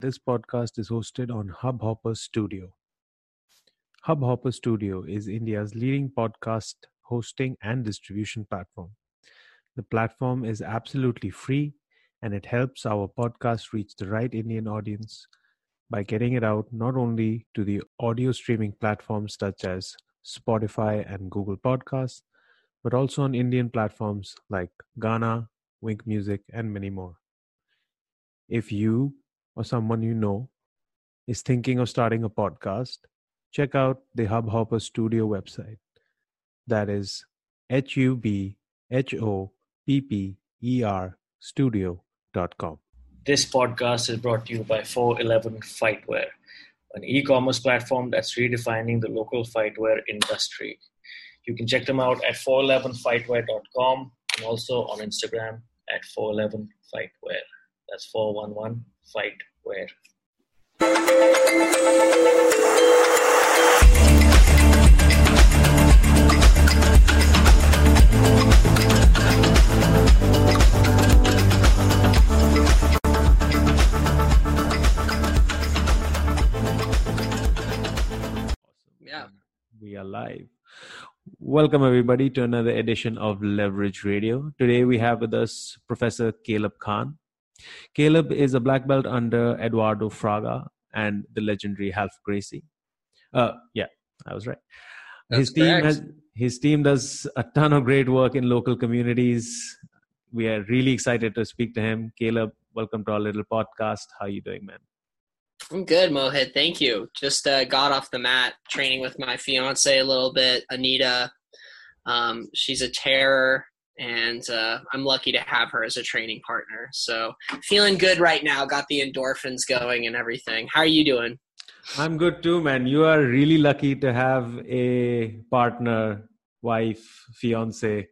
This podcast is hosted on Hubhopper Studio. Hubhopper Studio is India's leading podcast hosting and distribution platform. The platform is absolutely free and it helps our podcast reach the right Indian audience by getting it out not only to the audio streaming platforms such as Spotify and Google Podcasts, but also on Indian platforms like Gaana, Wynk Music, and many more. If you or someone you know is thinking of starting a podcast, check out the Hubhopper Studio website. That is H U B H O P P E R studio.com. This podcast is brought to you by 411 Fightwear, an e commerce platform that's redefining the local fightwear industry. You can check them out at 411fightwear.com and also on Instagram at 411fightwear. That's 411 Fightwear. Yeah. We are live. Welcome, everybody, to another edition of Leverage Radio. Today, we have with us Professor Caleb Khan. Caleb is a black belt under Eduardo Fraga and the legendary Ralph Gracie. Uh, yeah, I was right. his team correct. has his team does a ton of great work in local communities. We are really excited to speak to him. Caleb, welcome to our little podcast. How are you doing, man? I'm good, Mohit. Thank you. Just uh, got off the mat training with my fiance a little bit, Anita. Um, she's a terror, and uh, I'm lucky to have her as a training partner. So feeling good right now. Got the endorphins going and everything. How are you doing? I'm good too, man. You are really lucky to have a partner, wife, fiance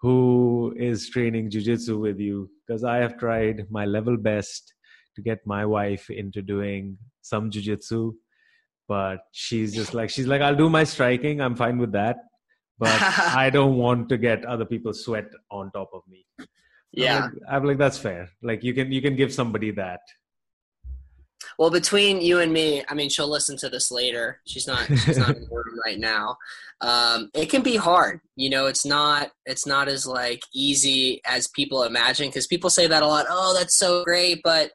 who is training jujitsu with you because I have tried my level best to get my wife into doing some jujitsu, but she's just like, she's like, I'll do my striking. I'm fine with that. But I don't want to get other people's sweat on top of me. I'm Yeah. like, I'm like, that's fair. Like you can, you can give somebody that. Well, between you and me, I mean, she'll listen to this later. She's not. She's not in the room right now. Um, it can be hard. You know, it's not. It's not as like easy as people imagine because people say that a lot. Oh, that's so great, but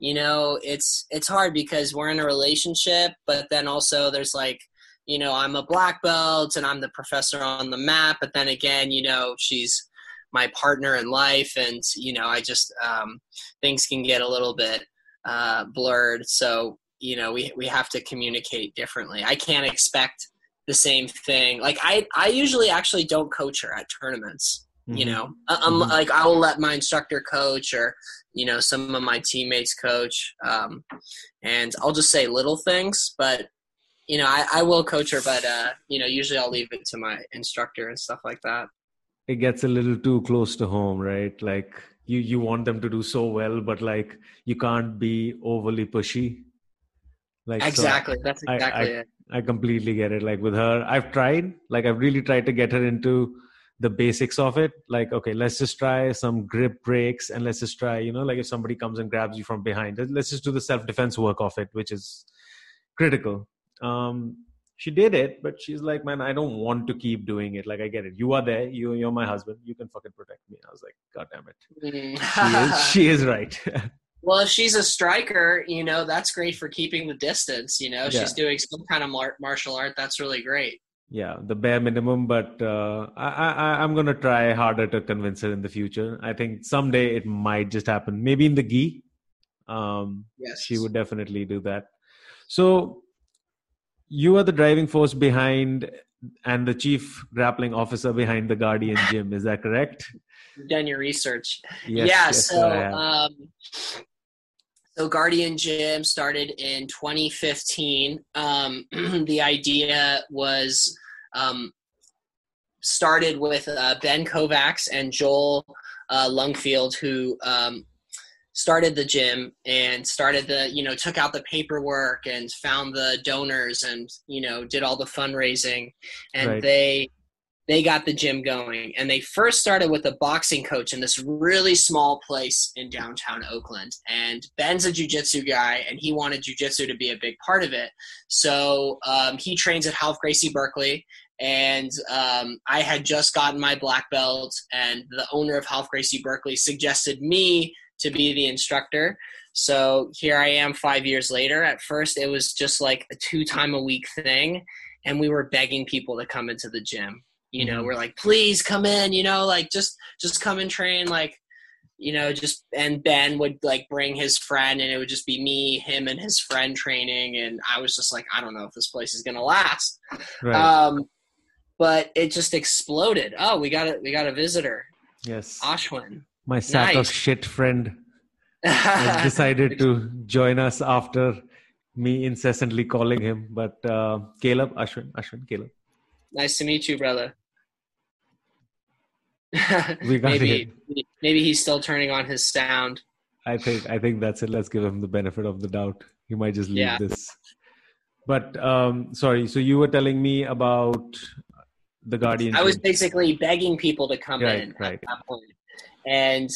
you know, it's it's hard because we're in a relationship, but then also there's like, you know, I'm a black belt and I'm the professor on the map, but then again, you know, she's my partner in life, and you know, I just um, things can get a little bit uh, blurred. So you know, we we have to communicate differently. I can't expect the same thing. Like I I usually actually don't coach her at tournaments. You Mhm. know, I'm Mhm. like I will let my instructor coach or you know some of my teammates coach, um, and I'll just say little things, but. You know, I, I will coach her, but uh, you know, usually I'll leave it to my instructor and stuff like that. it gets a little too close to home right? Like you you want them to do so well but like you can't be overly pushy. Like so Exactly, that's I- exactly I- it. i completely get it. Like with her i've tried like i've really tried to get her into the basics of it. Like okay let's just try some grip breaks and let's just try you know like if somebody comes and grabs you from behind let's just do the self defense work of it which is critical um she did it but she's like man i don't want to keep doing it like i get it you are there you you're my husband you can fucking protect me i was like god damn it Mm. she is she is right Well, if she's a striker, you know, that's great for keeping the distance. You know, Yeah. she's doing some kind of mar- martial art. That's really great. yeah the bare minimum but uh, I, I i'm gonna try harder to convince her in the future i think someday it might just happen maybe in the gi um Yes. she would definitely do that so you are the driving force behind and the chief grappling officer behind the guardian gym is that correct You've done your research. yes, yeah. yes, so, um, so Guardian Gym started in 2015. Um, the idea was um, started with uh, Ben Kovacs and Joel uh, Lungfield, who um, started the gym and started the, you know, took out the paperwork and found the donors and, you know, did all the fundraising. And Right. they they got the gym going. And they first started with a boxing coach in this really small place in downtown Oakland. And Ben's a jujitsu guy, and he wanted jujitsu to be a big part of it. So um, he trains at Ralph Gracie Berkeley. And um, I had just gotten my black belt, and the owner of Ralph Gracie Berkeley suggested me to be the instructor. So here I am five years later. At first, it was just like a two time a week thing, and we were begging people to come into the gym you know mm-hmm. we're like please come in you know like just just come and train like you know just and ben would like bring his friend and it would just be me him and his friend training and i was just like i don't know if this place is gonna last right. um but it just exploded oh we got a we got a visitor yes ashwin my sack nice. of shit friend has decided to join us after me incessantly calling him but uh, caleb ashwin ashwin caleb Nice to meet you, brother. we got maybe, it. maybe he's still turning on his sound. I think I think that's it. Let's give him the benefit of the doubt. He might just leave yeah. this. But um, sorry, so you were telling me about the Guardian. I was basically begging people to come right, in right. at that point, and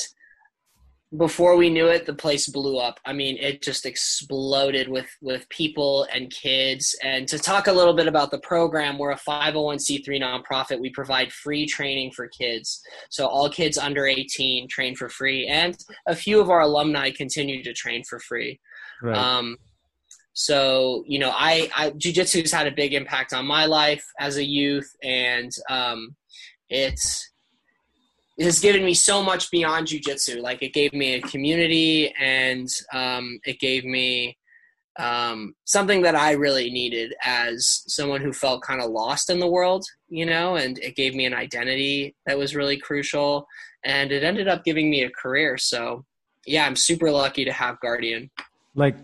before we knew it, the place blew up. I mean, it just exploded with with people and kids. And to talk a little bit about the program, we're a 501c3 nonprofit. We provide free training for kids. So all kids under 18 train for free, and a few of our alumni continue to train for free. Right. Um, so you know, I, I jujitsu's had a big impact on my life as a youth, and um, it's it has given me so much beyond jujitsu. Like it gave me a community and um, it gave me um, something that I really needed as someone who felt kind of lost in the world, you know, and it gave me an identity that was really crucial. And it ended up giving me a career. So, yeah, I'm super lucky to have Guardian. Like,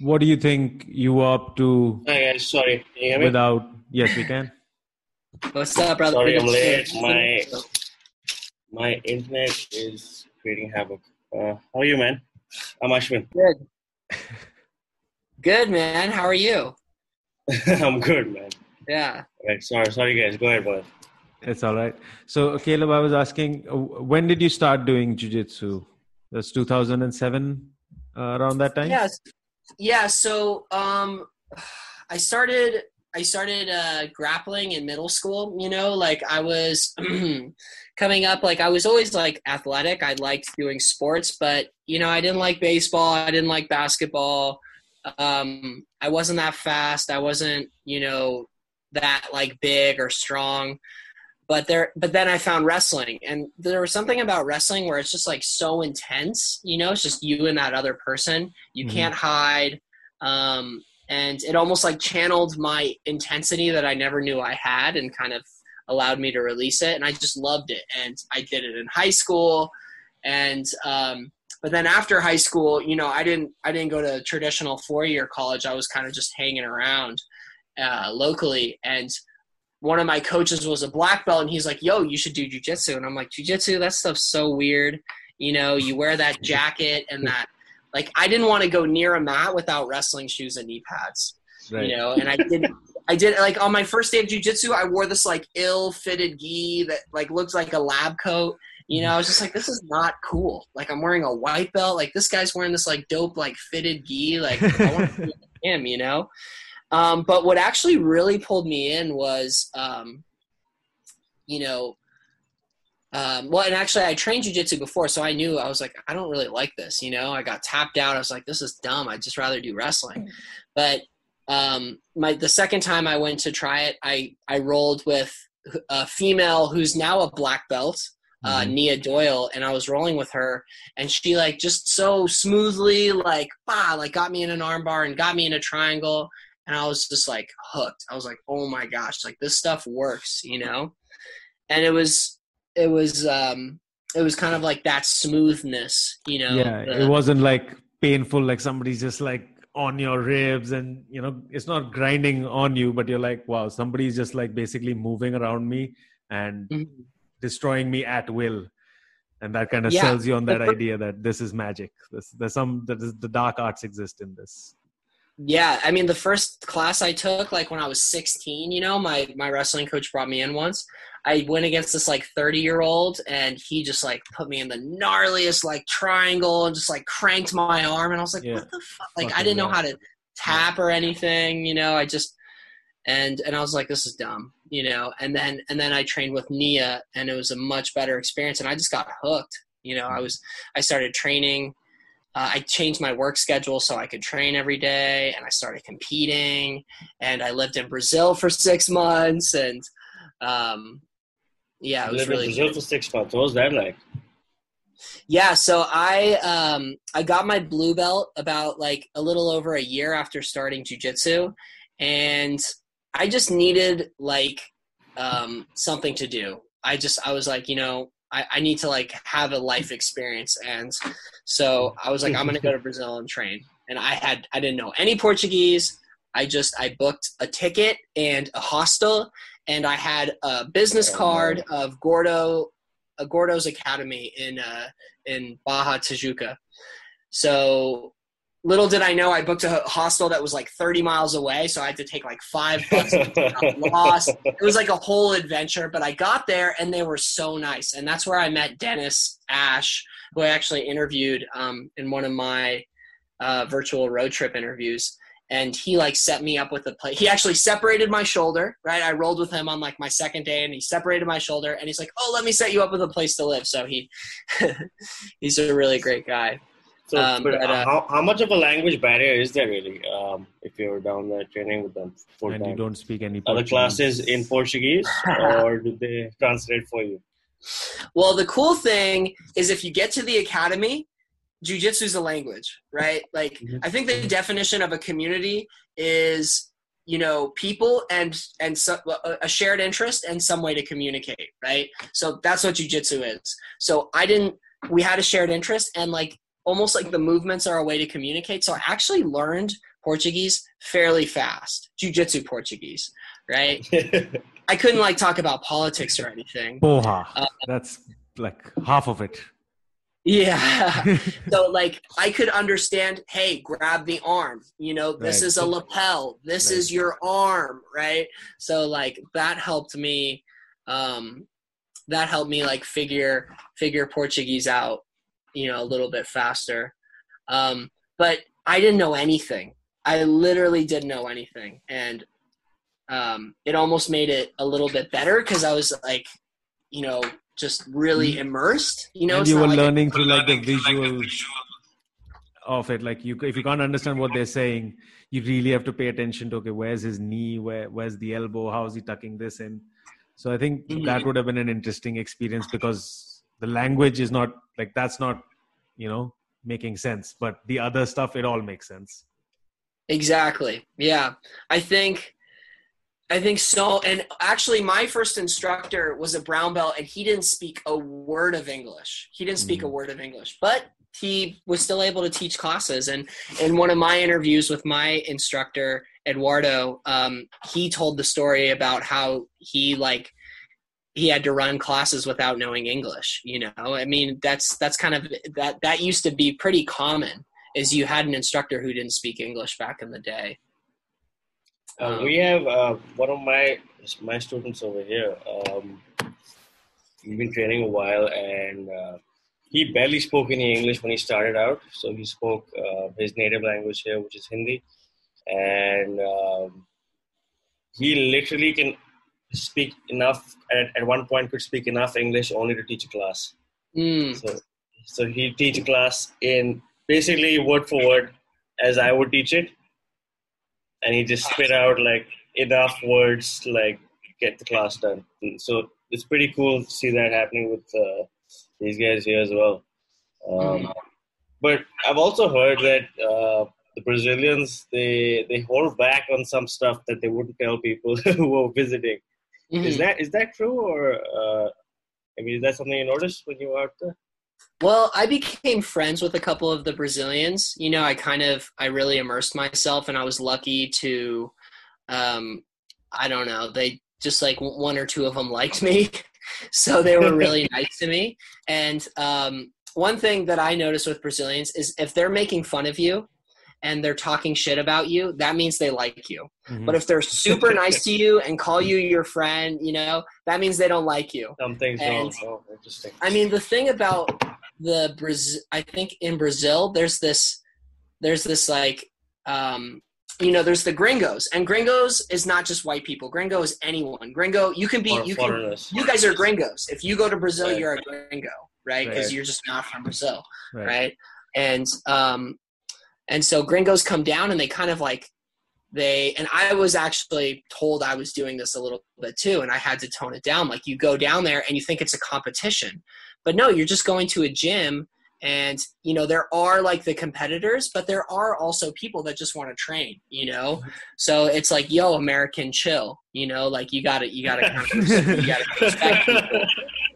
what do you think you were up to? Hi guys, sorry. Without, yes, we can. What's up, brother? Sorry, I'm late. My my internet is creating havoc. Uh, how are you, man? I'm Ashwin. Good. Good, man. How are you? I'm good, man. Yeah. Right. Sorry, sorry, guys. Go ahead, boy. It's all right. So, Caleb, I was asking, uh, when did you start doing jujitsu? That's 2007, uh, around that time. Yes. Yeah. So, um, I started I started uh, grappling in middle school. You know, like I was coming up, like I was always like athletic. I liked doing sports, but you know, I didn't like baseball. I didn't like basketball. Um, I wasn't that fast. I wasn't, you know, that like big or strong. But there, but then I found wrestling, and there was something about wrestling where it's just like so intense. You know, it's just you and that other person. You mm-hmm. can't hide. Um, and it almost like channeled my intensity that I never knew I had and kind of allowed me to release it and I just loved it and I did it in high school and um, but then after high school you know I didn't I didn't go to traditional four year college I was kind of just hanging around uh, locally and one of my coaches was a black belt and he's like yo you should do jujitsu and I'm like jujitsu that stuff's so weird you know you wear that jacket and that like I didn't want to go near a mat without wrestling shoes and knee pads. Right. You know, and I did I did like on my first day of jujitsu, I wore this like ill-fitted gi that like looks like a lab coat. You know, I was just like, this is not cool. Like I'm wearing a white belt. Like this guy's wearing this like dope like fitted gi. Like I want to be him. You know. Um, but what actually really pulled me in was, um, you know, um, well, and actually, I trained jujitsu before, so I knew I was like, I don't really like this. You know, I got tapped out. I was like, this is dumb. I'd just rather do wrestling. Mm. But um, my the second time I went to try it, I I rolled with a female who's now a black belt, uh, mm-hmm. Nia Doyle, and I was rolling with her, and she like just so smoothly like bah, like got me in an armbar and got me in a triangle, and I was just like hooked. I was like, oh my gosh, like this stuff works, you know. And it was it was um it was kind of like that smoothness, you know. Yeah, the, it wasn't like painful, like somebody's just like on your ribs, and you know, it's not grinding on you, but you're like, wow, somebody's just like basically moving around me and mm-hmm. destroying me at will, and that kind of yeah. sells you on that idea that this is magic. This, there's some that is, the dark arts exist in this. Yeah, I mean, the first class I took, like when I was 16, you know, my my wrestling coach brought me in once. I went against this like 30 year old, and he just like put me in the gnarliest like triangle and just like cranked my arm, and I was like, Yeah. what the fuck? Like, I didn't know how to tap or anything, you know. I just and and I was like, this is dumb, you know. And then and then I trained with Nia, and it was a much better experience, and I just got hooked. You know, I mm. was I started training. Uh, I changed my work schedule so I could train every day, and I started competing. And I lived in Brazil for six months, and um, yeah, it was lived in really Brazil for six months. What was that like? yeah, so I um I got my blue belt about like a little over a year after starting jujitsu, and I just needed like um something to do. I just I was like, you know, I, I need to like have a life experience, and so I was like, I'm gonna go to Brazil and train. And I had I didn't know any Portuguese. I just I booked a ticket and a hostel, and I had a business Oh, card of Gordo, a Gordo's Academy in uh, in Barra Tijuca. So little did I know, I booked a hostel that was like 30 miles away, so I had to take like five buses. Lost. It was like a whole adventure, but I got there and they were so nice, and that's where I met Dennis Ash, who I actually interviewed um, in one of my uh, virtual road trip interviews. And he like set me up with a place. He actually separated my shoulder, right? I rolled with him on like my second day, and he separated my shoulder. And he's like, "Oh, let me set you up with a place to live." So he, he's a really great guy. So, Um, but, but, uh, how, how much of a language barrier is there really um, if you're down there training with them full and you don't speak any Are the classes in Portuguese or do they translate for you? Well, the cool thing is if you get to the academy, jujitsu is a language, right? Like Mhm. I think the definition of a community is you know people and and so, a- a shared interest and some way to communicate, right? So that's what jujitsu is. So I didn't. We had a shared interest and like almost like the movements are a way to communicate. So I actually learned Portuguese fairly fast, jujitsu Portuguese, right? I couldn't like talk about politics or anything. Poha. Uh, That's like half of it. Yeah. so like I could understand, hey, grab the arm. You know, this Right. is a lapel. This Right. is your arm, right? So like that helped me um that helped me like figure figure Portuguese out, you know, a little bit faster. Um but I didn't know anything. I literally didn't know anything and um it almost made it a little bit better cuz I was like, you know, just really immersed, you know, and you were like a- learning through like the visual of it. Like you, if you can't understand what they're saying, you really have to pay attention to okay, where's his knee, where where's the elbow, how is he tucking this in. So I think Mhm. that would have been an interesting experience because the language is not like that's not, you know, making sense. But the other stuff, it all makes sense. Exactly. Yeah. I think I think so and actually my first instructor was a brown belt and he didn't speak a word of English. He didn't speak a Mhm. word of English, but he was still able to teach classes and in one of my interviews with my instructor Eduardo, um, he told the story about how he like he had to run classes without knowing English, you know. I mean, that's that's kind of that that used to be pretty common is you had an instructor who didn't speak English back in the day. Uh, Um, we have uh, one of my my students over here. Um, he's been training a while, and uh, he barely spoke any English when he started out. So he spoke uh, his native language here, which is Hindi, and um, he literally can speak enough. At, at one point, could speak enough English only to teach a class. Mm, So, so he teach a class in basically word for word as I would teach it, and he just spit out like enough words to like get the class done. And so it's pretty cool to see that happening with uh, these guys here as well. Um, but I've also heard that uh, the Brazilians they they hold back on some stuff that they wouldn't tell people who are visiting. Is mhm. that is that true or? Uh, I mean, is that something you noticed when you were out there? Well, I became friends with a couple of the Brazilians. You know, I kind of I really immersed myself, and I was lucky to, um, I don't know, they just like one or two of them liked me, so they were really nice to me. And um, one thing that I noticed with Brazilians is if they're making fun of you, and they're talking shit about you, that means they like you. Mhm. But if they're super nice to you and call you your friend, you know, that means they don't like you. Something's wrong. And- Oh, interesting. I mean, the thing about the Brazil, I think in Brazil, there's this, there's this like, um, you know, there's the gringos, and gringos is not just white people. Gringo is anyone. Gringo, you can be, For- you can, foreigners. you guys are gringos. If you go to Brazil, Right. you're a gringo, right? Because Right. you're just not from Brazil, right. right? And um, and so gringos come down and they kind of like they and I was actually told I was doing this a little bit too, and I had to tone it down. Like you go down there and you think it's a competition, but no, you're just going to a gym. And you know there are like the competitors, but there are also people that just want to train. You know, so it's like, yo, American, chill. You know, like you got to you got to kind of you got to respect people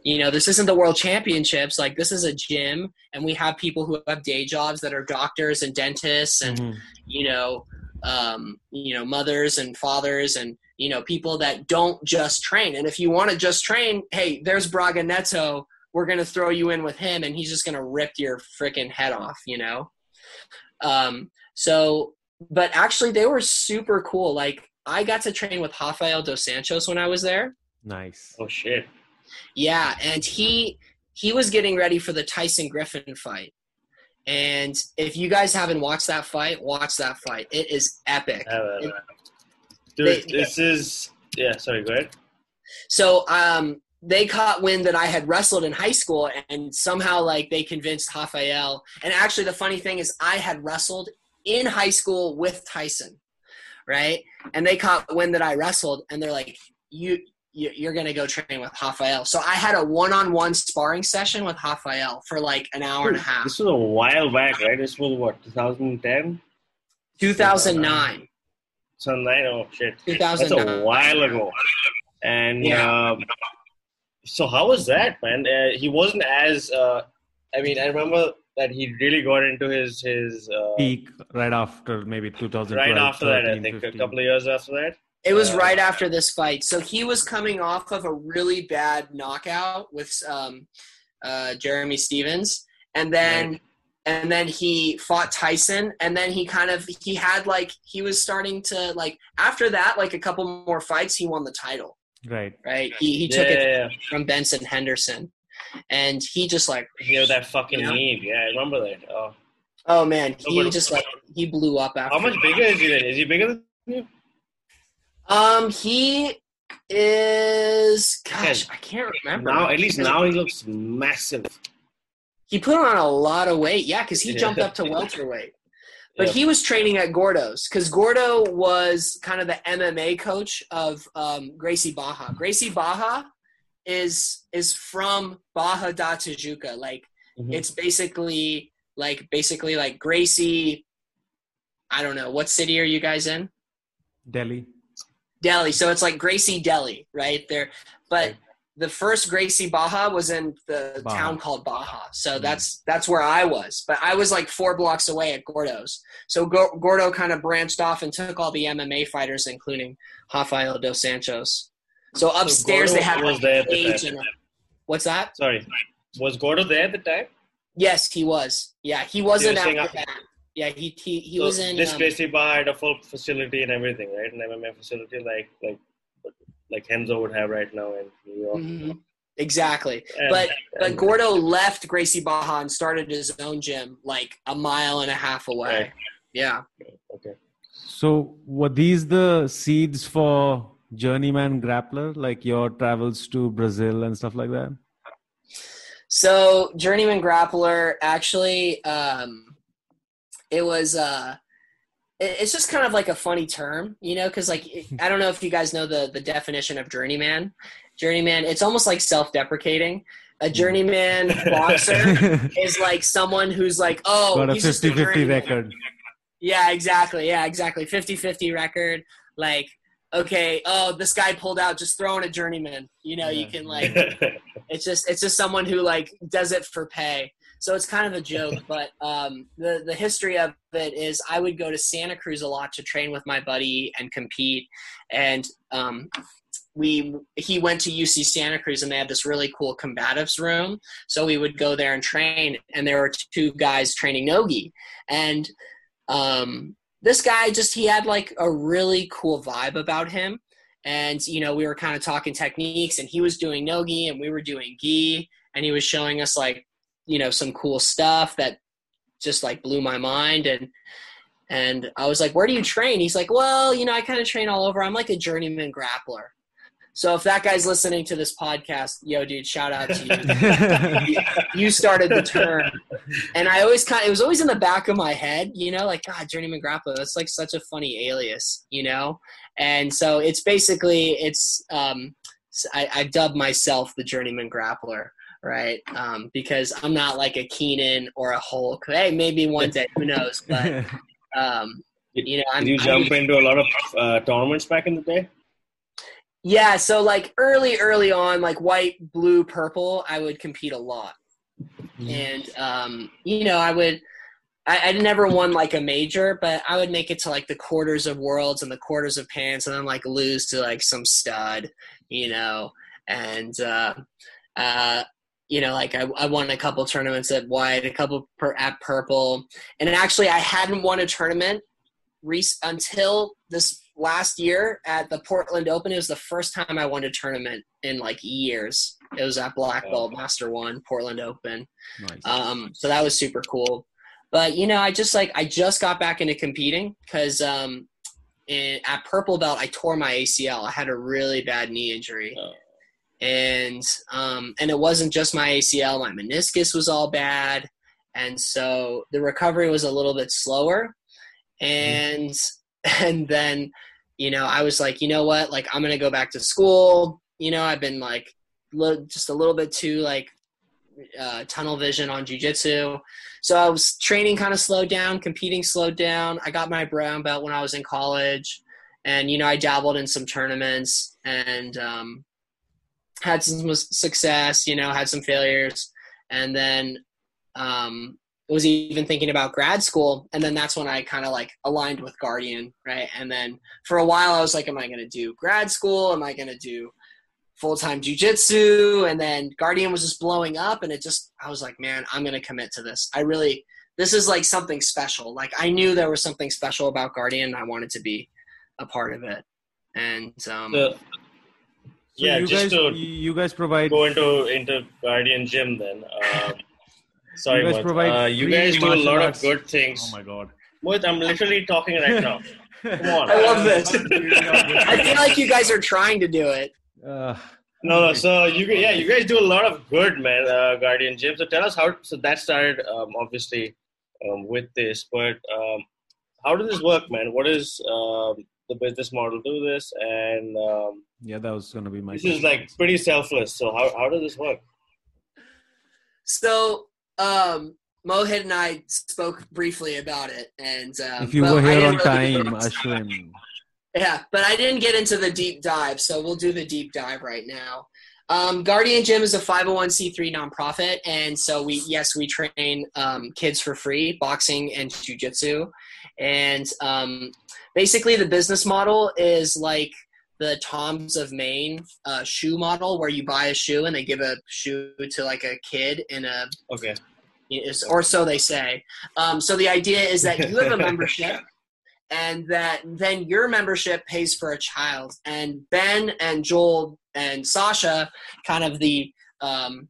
you know this isn't the world championships like this is a gym and we have people who have day jobs that are doctors and dentists and Mhm. you know um, you know mothers and fathers and you know people that don't just train and if you want to just train hey there's braga neto we're going to throw you in with him and he's just going to rip your freaking head off you know um, so but actually they were super cool like i got to train with rafael dos anjos when i was there Nice. Oh shit. Yeah, and he he was getting ready for the Tyson Griffin fight. And if you guys haven't watched that fight, watch that fight. It is epic. Uh, It- Dude, they- this is yeah. Sorry, go ahead. So um they caught wind that I had wrestled in high school and somehow like they convinced Rafael. And actually the funny thing is I had wrestled in high school with Tyson. Right? And they caught wind that I wrestled and they're like, You you- you're gonna go train with Rafael. So I had a one-on-one sparring session with Rafael for like an hour and a half. This was a while back, right? This was what 2010, 2009. 2009. Oh shit, that's 2009. a while ago. And Yeah. um, so how was that, man? Uh, he wasn't as. Uh, I mean, I remember that he really got into his his uh, Peak right after maybe 2012. right after that. I think 15. a couple of years after that. It was Uh, right after this fight. So he was coming off of a really bad knockout with um, uh, Jeremy Stephens, and then Right. and then he fought Tyson, and then he kind of he had like he was starting to like after that like a couple more fights he won the title Right. right he he Yeah, took it yeah, yeah. from Benson Henderson, and he just like He had that fucking Yeah. meme. Yeah, I remember that. Oh. oh man he just like he blew up after How much bigger is he then? Is he bigger than you? Um he is gosh I can't remember Now, at least now he looks massive. He put on a lot of weight, yeah, because he Yeah. jumped up to welterweight. But Yeah. he was training at Gordo's because Gordo was kind of the MMA coach of um, Gracie Barra. Gracie Barra is is from Barra da Tijuca. Like Mhm. it's basically like basically like Gracie. I don't know what city are you guys in? Delhi. Delhi. So it's like Gracie Delhi, right there. But Right. the first Gracie Barra was in the Barra. town called Barra. So Mm. that's that's where I was. But I was like four blocks away at Gordo's. So Gordo kind of branched off and took all the MMA fighters, including Rafael dos Anjos. So upstairs Gordo they had like there a the cage and what's that? Sorry, was Gordo there at the time? Yes, he was. Yeah, he wasn't after that. Yeah, he he, he So was in. this um, Gracie Bar had a full facility and everything, right? An MMA facility like like like Renzo would have right now in New York. mhm. Exactly. And- But but and- Gordo left Gracie Barra and started his own gym like a mile and a half away. Right. Yeah. okay. So were these the seeds for journeyman grappler, like your travels to Brazil and stuff like that? So journeyman grappler actually, um, it was. Uh, it's just kind of like a funny term, you know, because like I don't know if you guys know the the definition of journeyman. Journeyman, it's almost like self-deprecating. A journeyman boxer is like someone who's like, oh, Got a he's a 50-50 record. Yeah, exactly. Yeah, exactly. 50-50 record. Like, okay, oh, this guy pulled out just throwing a journeyman. You know, you can like it's just it's just someone who like does it for pay. So it's kind of a joke, but um, the the history of it is I would go to Santa Cruz a lot to train with my buddy and compete, and um, we he went to UC Santa Cruz and they had this really cool combatives room. So we would go there and train, and there were two guys training nogi, and um, this guy just he had like a really cool vibe about him. And you know we were kind of talking techniques and he was doing nogi and we were doing gi. And he was showing us like you know some cool stuff that just like blew my mind and and I was like, "Where do you train?" He's like, "Well, you know, I kind of train all over. I'm like a journeyman grappler." So if that guy's listening to this podcast, yo, dude, shout out to you. you started the term, and I always kind of it was always in the back of my head, you know, like God, journeyman grappler. That's like such a funny alias, you know. And so it's basically it's um, I, I dubbed myself the journeyman grappler right? Um, because I'm not like a Keenan or a Hulk. Hey, maybe one day, who knows? But um, you know, I'm, did you jump I'm, into a lot of uh, tournaments back in the day? Yeah, so like early, early on, like white, blue, purple, I would compete a lot, mm-hmm. and um, you know, I would. I, I never won like a major, but I would make it to like the quarters of worlds and the quarters of pants, and then like lose to like some stud, you know. And uh, uh, you know, like I, I won a couple tournaments at white, a couple per, at purple, and actually I hadn't won a tournament re- until this last year at the Portland Open. It was the first time I won a tournament in like years. It was at Black Belt Master One Portland Open. Nice. Um, so that was super cool. But you know, I just like I just got back into competing because um, at Purple Belt I tore my ACL. I had a really bad knee injury. Oh and um, and it wasn't just my ACL. My meniscus was all bad, and so the recovery was a little bit slower. And mm-hmm. and then, you know, I was like, you know what? Like, I'm gonna go back to school. You know, I've been like li- just a little bit too like uh, tunnel vision on jujitsu. So I was training kind of slowed down, competing slowed down. I got my brown belt when I was in college, and you know I dabbled in some tournaments, and um, had some success, you know, had some failures, and then um, was even thinking about grad school. And then that's when I kind of like aligned with Guardian, right? And then for a while, I was like, am I going to do grad school? Am I going to do full time jujitsu? And then Guardian was just blowing up, and it just, I was like, man, I'm going to commit to this. I really, this is like something special. Like I knew there was something special about Guardian, and I wanted to be a part of it. And um, the, so yeah, you guys, to you guys provide go into into Guardian Gym then. Um, sorry, you guys, uh, you guys do a lot arts. of good things. Oh my god, Mohit, I'm literally talking right now. Come on, I love this. I feel like you guys are trying to do it. Uh, no, no. So you, yeah, you guys do a lot of good, man. Uh, Guardian Gym. So tell us how. So that started, um, obviously, um, with this, but um, how does this work, man? What is um, the business model do this? And um, yeah, that was going to be my. This question. is like pretty selfless. So how how does this work? So um, Mohit and I spoke briefly about it, and um, if you were here on really time, Ashwin. Yeah, but I didn't get into the deep dive, so we'll do the deep dive right now. Um, Guardian Gym is a 501c3 nonprofit, and so we yes we train um, kids for free, boxing and jujitsu, and um, basically the business model is like the Toms of Maine uh, shoe model, where you buy a shoe and they give a shoe to like a kid in a okay, or so they say. Um, so the idea is that you have a membership. and that then your membership pays for a child. And Ben and Joel and Sasha, kind of the um,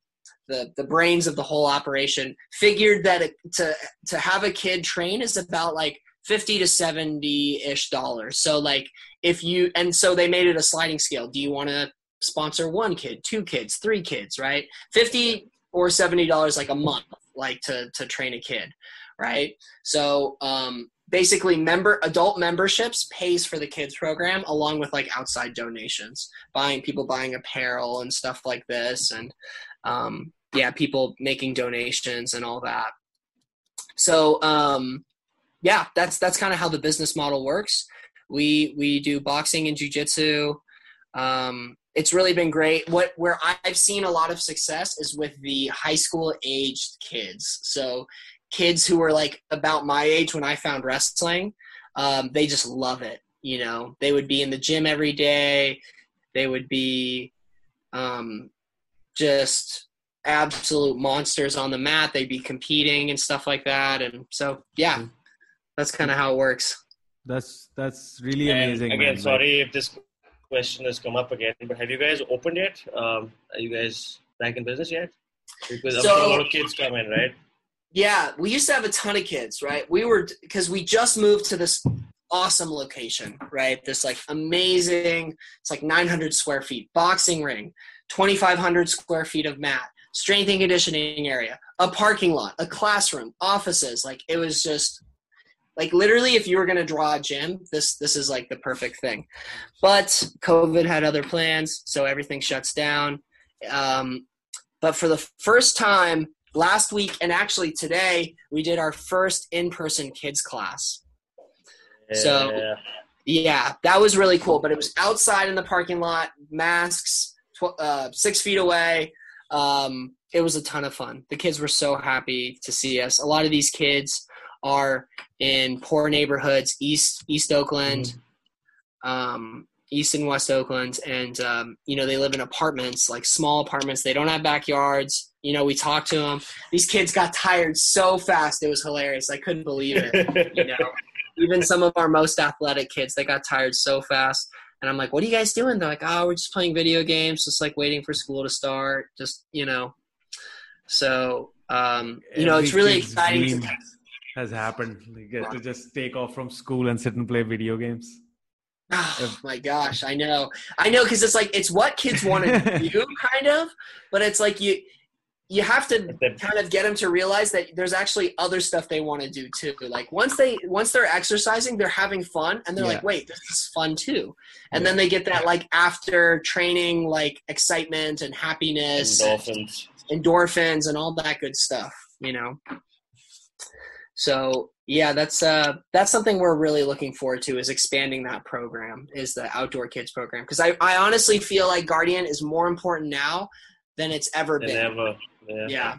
the the brains of the whole operation, figured that it, to to have a kid train is about like 50 to 70 ish dollars. So like if you and so they made it a sliding scale. Do you want to sponsor one kid, two kids, three kids, right? 50 or 70 dollars like a month like to to train a kid, right? So um basically member adult memberships pays for the kids program along with like outside donations buying people buying apparel and stuff like this and um yeah people making donations and all that so um yeah, that's that's kind of how the business model works. We we do boxing and jujitsu. Um, it's really been great. What where I've seen a lot of success is with the high school aged kids. So kids who were like about my age when I found wrestling, um, they just love it. You know, they would be in the gym every day. They would be um, just absolute monsters on the mat. They'd be competing and stuff like that. And so, yeah, that's kind of how it works. That's that's really And amazing. again, man. sorry if this question has come up again, but have you guys opened yet? Um, are you guys back in business yet? Because So- a lot of kids come in, right? Yeah, we used to have a ton of kids, right? We were because we just moved to this awesome location, right? This like amazing, it's like 900 square feet, boxing ring, 2,500 square feet of mat, strength and conditioning area, a parking lot, a classroom, offices. Like it was just like literally, if you were gonna draw a gym, this this is like the perfect thing. But COVID had other plans, so everything shuts down. Um, but for the first time last week and actually today we did our first in-person kids class So- Yeah. yeah that was really cool but it was outside in the parking lot masks tw- uh, six feet away um, it was a ton of fun the kids were so happy to see us a lot of these kids are in poor neighborhoods east east oakland um, east and west oakland and um, you know they live in apartments like small apartments. They don't have backyards. You know we talked to them these kids got tired so fast. It was hilarious. I couldn't believe it you know. Even some of our most athletic kids they got tired so fast. And i'm like what are you guys doing? They're like oh we're just playing video games just like waiting for school to start just you know. So um, you know it's really exciting to, has happened. They uh, get to just take off from school and sit and play video games. Oh my gosh, I know, I know, because it's like it's what kids want to do, kind of, but it's like you you have to kind of get them to realize that there's actually other stuff they want to do too. Like once they once they're exercising, they're having fun, and they're Yeah. like, wait, this is fun too, and then they get that like after training like excitement and happiness, and Dolphins. endorphins, and all that good stuff, you know. So yeah, that's uh that's something we're really looking forward to is expanding that program is the outdoor kids program because I, I honestly feel like Guardian is more important now than it's ever Than been. ever. Yeah. Yeah.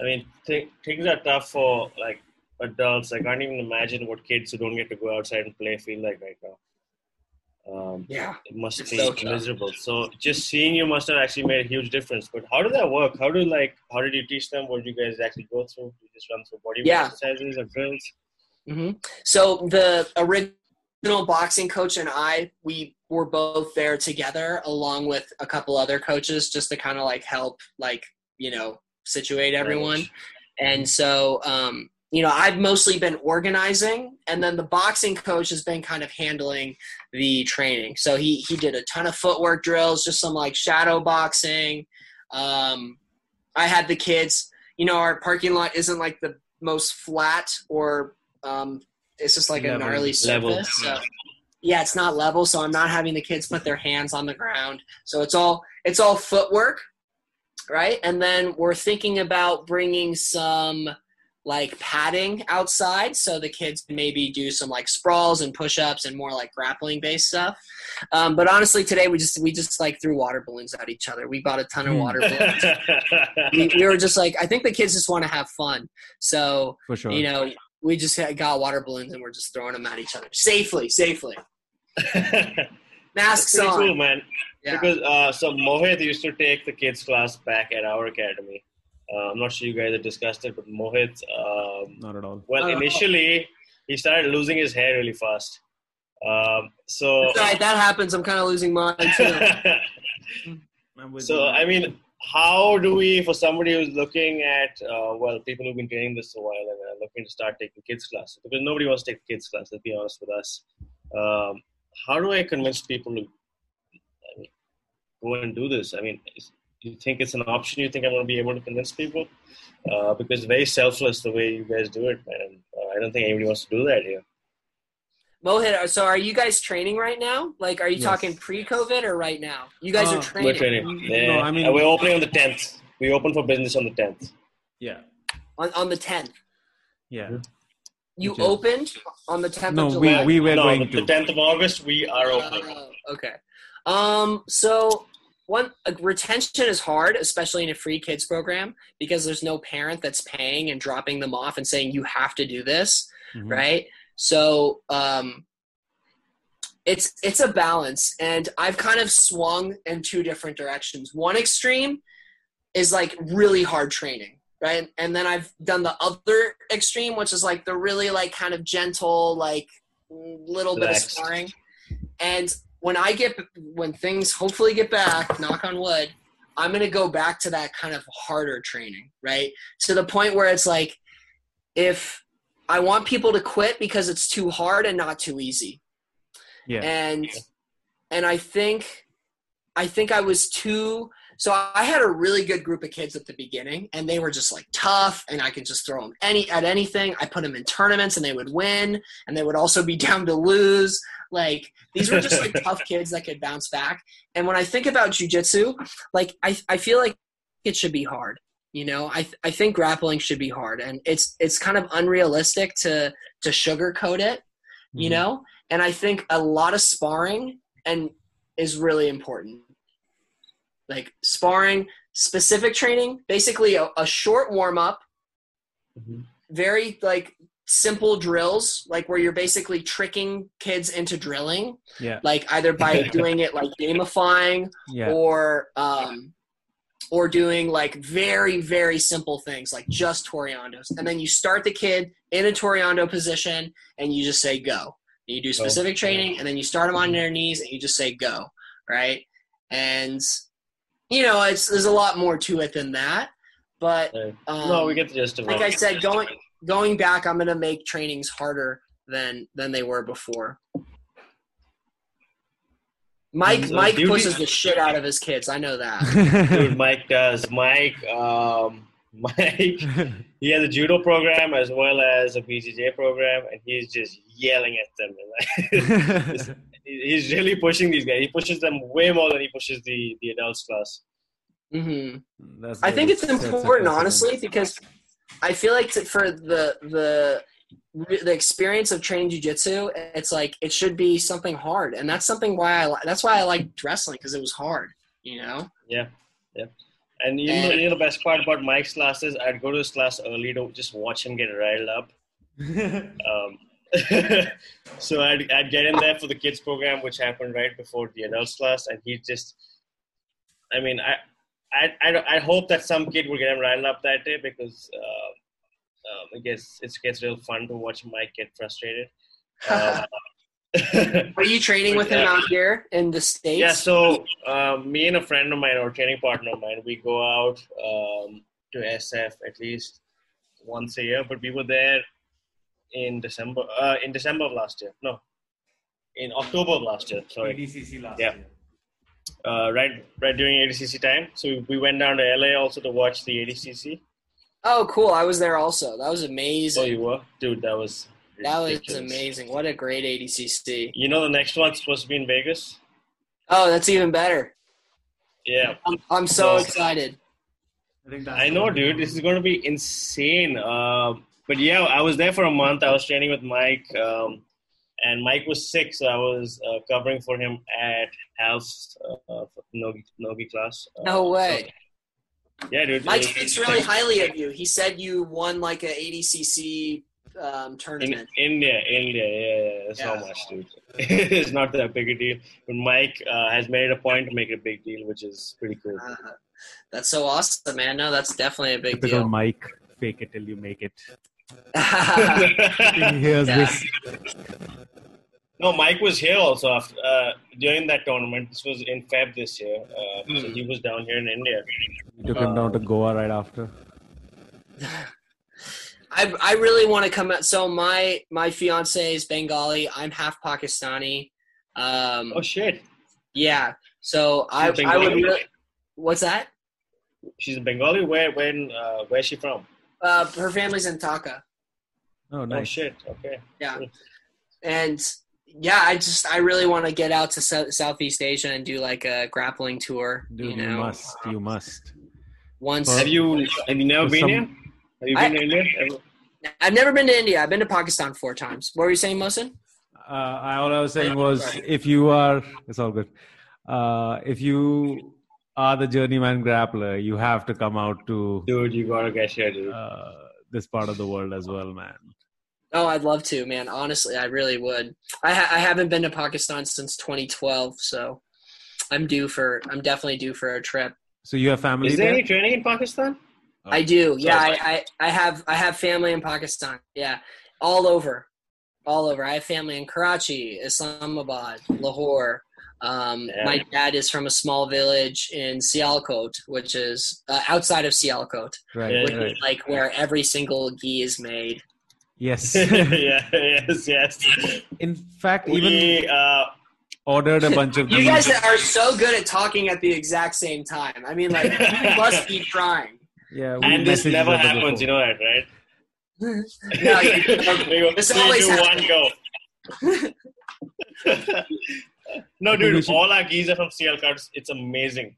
I mean, th- things are tough for like adults. I can't even imagine what kids who don't get to go outside and play feel like right now. Um, Yeah. it must It's be so miserable. So just seeing you must have actually made a huge difference. But how did that work? How do like how did you teach them? What did you guys actually go through? You just run through body Yeah. exercises or drills? hmm So the original boxing coach and I, we were both there together, along with a couple other coaches, just to kind of like help, like you know, situate everyone. Manage. And so, um, you know, I've mostly been organizing, and then the boxing coach has been kind of handling the training. So he he did a ton of footwork drills, just some like shadow boxing. Um, I had the kids. You know, our parking lot isn't like the most flat, or um, it's just like a gnarly surface. So, yeah, it's not level, so I'm not having the kids put their hands on the ground. So it's all it's all footwork, right? And then we're thinking about bringing some like padding outside so the kids can maybe do some like sprawls and push-ups and more like grappling based stuff um, but honestly today we just we just like threw water balloons at each other we bought a ton of Hmm. water balloons we, we were just like i think the kids just want to have fun so For sure. you know we just got water balloons and we're just throwing them at each other safely safely masks on cool, man. yeah. Because uh, so Mohit used to take the kids class back at our academy. Uh, I'm not sure you guys have discussed it, but Mohit, um, Not at all. well, Oh. initially he started losing his hair really fast. Um, so, It's all right, that happens i'm kind of losing mine too so you. I mean, how do we, for somebody who's looking at, uh, well, people who've been training this a while and are looking to start taking kids classes, because nobody wants to take kids classes. Let's be honest with us. Um, how do I convince people to I mean, go and do this? I mean, is, you think it's an option? You think I'm going to be able to convince people? Uh, because very selfless the way you guys do it, man. Uh, I don't think anybody wants to do that here. mohit so are you guys training right now like are you Yes. talking pre-covid or right now you guys Uh, are training We're training. No, I mean- Uh, we're opening on the 10th. We open for business on the 10th. yeah. on, on the 10th Yeah. you Which is- opened on the 10th No, of we july we were no, going the, to. the 10th of August, we are opening. Oh, okay. Um. So one uh, retention is hard, especially in a free kids program, because there's no parent that's paying and dropping them off and saying you have to do this, Mhm. right? So um, it's it's a balance, and I've kind of swung in two different directions. One extreme is like really hard training, right? And then I've done the other extreme, which is like the really like kind of gentle, like little bit of Relaxed. sparring. And when I get when things hopefully get back, knock on wood, I'm gonna go back to that kind of harder training, right? To the point where it's like if I want people to quit because it's too hard and not too easy Yeah. and and I think I think I was too so I had a really good group of kids at the beginning and they were just like tough and I could just throw them any at anything I put them in tournaments and they would win and they would also be down to lose like these were just like tough kids that could bounce back. And when I think about jujitsu like I I feel like it should be hard you know? I I think grappling should be hard. And it's it's kind of unrealistic to to sugarcoat it you Mhm. know? And i think a lot of sparring and is really important. Like sparring specific training basically a, a short warm up Mhm. very like simple drills like where you're basically tricking kids into drilling Yeah. like either by doing it like gamifying Yeah. or um or doing like very very simple things like just toreandos and then you start the kid in a toreando position and you just say go you do specific training and then you start them on their knees and you just say go right and you know it's there's a lot more to it than that but um, no, we get the gist of it. like. I said, going going back, I'm gonna make trainings harder than than they were before. Mike So Mike duty- pushes the shit out of his kids. I know that. Dude, Mike does. Mike, um, Mike, he has a judo program as well as a BJJ program, and he's just yelling at them. Like, he's really pushing these guys. He pushes them way more than he pushes the the adults class. hmm That's I think it's important, honestly, because I feel like to, for the the the experience of training jujitsu, it's like it should be something hard, and that's something why I li- that's why I liked wrestling because it was hard. You know. And you know, And- you know the best part about Mike's classes, I'd go to his class early to just watch him get riled up. Um, so I'd, I'd get in there for the kids program, which happened right before the adults class, and he just, I mean, I, I, I, I hope that some kid will get him riled up that day because uh, um, I guess it gets real fun to watch Mike get frustrated. Um, Are you training with him Yeah. out here in the states? yeah, so um, me and a friend of mine, or training partner of mine, we go out um, to SF at least once a year. But we were there in December. Uh, in December of last year. No, in October of last year. Sorry, ADCC last Yeah. year. Uh, right, right during ADCC time. So we- we went down to LA also to watch the ADCC. Oh, cool! I was there also. That was amazing. Oh, you were, dude. That was that was ridiculous. amazing. What a great ADCC. You know, the next one's supposed to be in Vegas. Oh, that's even better. Yeah, I'm, I'm so So- excited. I think that's I know, dude. This is going to be insane. Um, but yeah, I was there for a month. I was training with Mike, um, and Mike was sick, so I was uh, covering for him at Hal's uh, Nogi, Nogi class. Uh, No way. so- yeah, dude. Mike speaks really highly of you. He said you won like a ADCC um, in tournament. India, India, yeah, yeah, that's Yeah. not much, dude. it's not that big a deal. But Mike uh, has made it a point to make it a big deal, which is pretty cool. Uh, that's so awesome, man. No, that's definitely a big typical deal. Mike. Fake it till you make it. He hears Yeah. this. No, Mike was here also after uh, during that tournament. This was in Feb this year, uh, so Hmm. he was down here in India. You took him down to Goa right after. I I really want to come out. So my my fiance is Bengali. I'm half Pakistani. Um, Oh shit, yeah. So I She's I would. Bengali? Really, what's that? she's a Bengali. Where when uh, where's she from? Uh, her family's in Dhaka. Oh, Oh nice. shit. Okay. Yeah. And yeah, I just I really want to get out to Sou- Southeast Asia and do like a grappling tour. Dude, you you, must. You must. once. Have you have you never been some- here? Have you I- been to India? Ever? I've never been to India. I've been to Pakistan four times. What were you saying, Mohsin? Uh, I, all I was saying was, if you are, it's all good. Uh, if you are the journeyman grappler, you have to come out to Dude, you gotta get here, dude. uh, this part of the world as well, man. Oh, I'd love to, man. Honestly, I really would. I ha- I haven't been to Pakistan since 2012, so I'm due for. I'm definitely due for a trip. So you have family Is there there? any training in Pakistan? I do. Yeah, I, I, I have I have family in Pakistan. Yeah, all over, all over. I have family in Karachi, Islamabad, Lahore. Um, Yeah. My dad is from a small village in Sialkot, which is uh, outside of Sialkot, Right. Yeah, which right. is like where every single gi is made. Yes. yeah, yes, yes. In fact, even We, uh, ordered a bunch of You these. guys are so good at talking at the exact same time. I mean, like you must be trying. yeah, we and this messaged never each other happens, before. you know that, right? No, you- we go, This always do happens. one go. no, I think dude, should- all our gis are from Sialkot. It's amazing.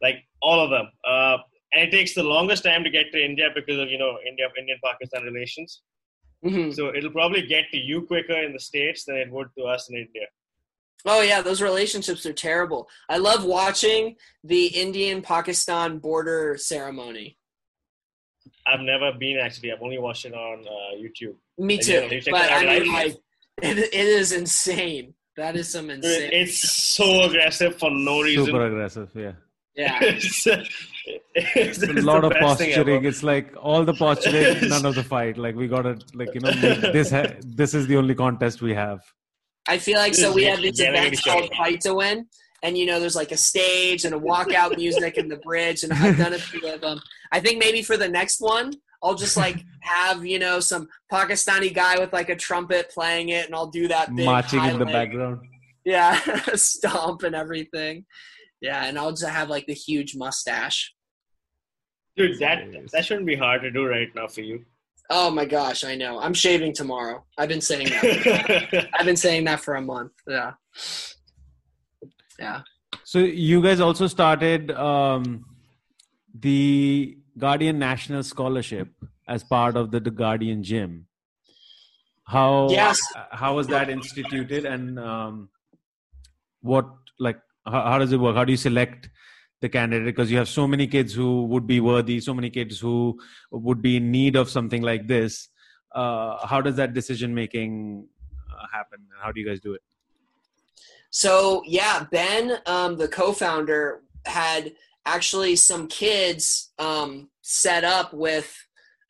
Like all of them. Uh, and it takes the longest time to get to India because of, you know, India Indian Pakistan relations. Mhm. So it'll probably get to you quicker in the States than it would to us in India. Oh yeah, those relationships are terrible. I love watching the Indian Pakistan border ceremony. I've never been actually. I've only watched it on uh, YouTube. Me too. you- you checked But I mean, like, it, it is insane. That is some insane. It's so aggressive for no reason. Super aggressive. Yeah. Yeah. it's, it's, a lot the of posturing. It's like all the posturing, none of the fight. Like we gotta, like you know, this. Ha- this is the only contest we have. I feel like so we have this get at events each other. called Fight to Win, and you know there's like a stage and a walkout music and the bridge, and I've done a few of them. I think maybe for the next one, I'll just like have you know some Pakistani guy with like a trumpet playing it, and I'll do that big Marching in the highlight. background. Yeah, stomp and everything. Yeah, and I'll just have like the huge mustache. Dude, that that shouldn't be hard to do right now for you. Oh my gosh, I know. I'm shaving tomorrow. I've been saying that. I've been saying that for a month. Yeah. Yeah. So you guys also started um, the Guardian National Scholarship as part of the, the Guardian Gym. How Yes. how was that instituted, and um, what like how, how does it work? How do you select the candidate? Because you have so many kids who would be worthy, so many kids who would be in need of something like this. Uh, how does that decision making uh, happen? How do you guys do it? So yeah, Ben, um, the co-founder, had actually some kids um, set up with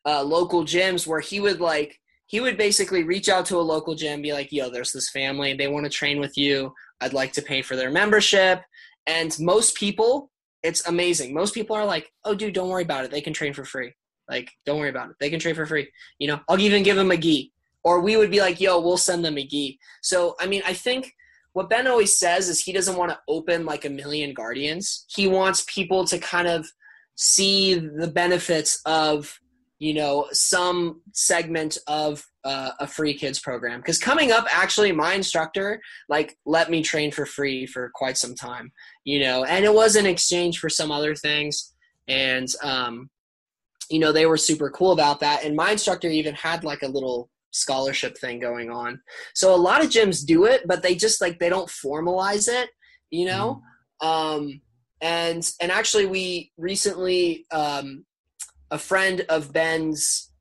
uh, local gyms where he would like he would basically reach out to a local gym, be like, "Yo, there's this family. They want to train with you. I'd like to pay for their membership." And most people, it's amazing. Most people are like, "Oh, dude, don't worry about it. They can train for free. Like, don't worry about it. They can train for free. You know, I'll even give them a gi." Or we would be like, "Yo, we'll send them a gi." So, I mean, I think what Ben always says is he doesn't want to open like a million guardians. He wants people to kind of see the benefits of you know some segment of uh, a free kids program. Because coming up actually my instructor like let me train for free for quite some time you know and it was in exchange for some other things. And um you know they were super cool about that. And my instructor even had like a little scholarship thing going on. So a lot of gyms do it but they just like they don't formalize it you know? Um and and actually we recently um a friend of ben's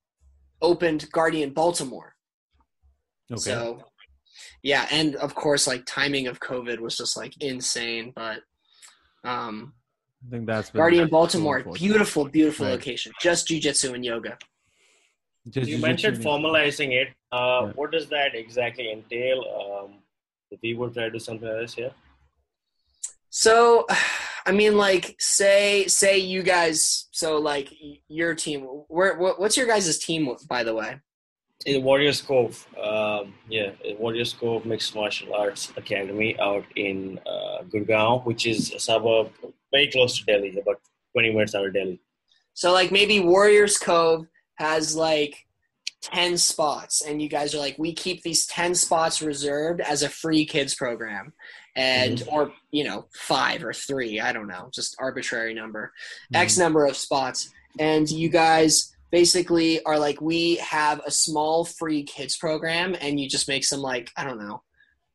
opened guardian baltimore Okay. so yeah and of course like timing of covid was just like insane but um I think that's been guardian baltimore unfortunate. beautiful beautiful Right. location just jiu-jitsu and yoga Just you mentioned formalizing it. Uh, Yeah. What does that exactly entail? Um, if we would try to do something like this here. So, I mean, like, say, say you guys. So, like, your team. Where, what, what's your guys' team, by the way? In Warriors Cove, um, yeah, Warriors Cove Mixed Martial Arts Academy out in uh, Gurgaon, which is a suburb very close to Delhi, about 20 minutes out of Delhi. So, like, maybe Warriors Cove has like ten spots, and you guys are like, we keep these ten spots reserved as a free kids program, and or you know, five or three, I don't know, just arbitrary number. X number of spots, and you guys basically are like, we have a small free kids program, and you just make some like, I don't know.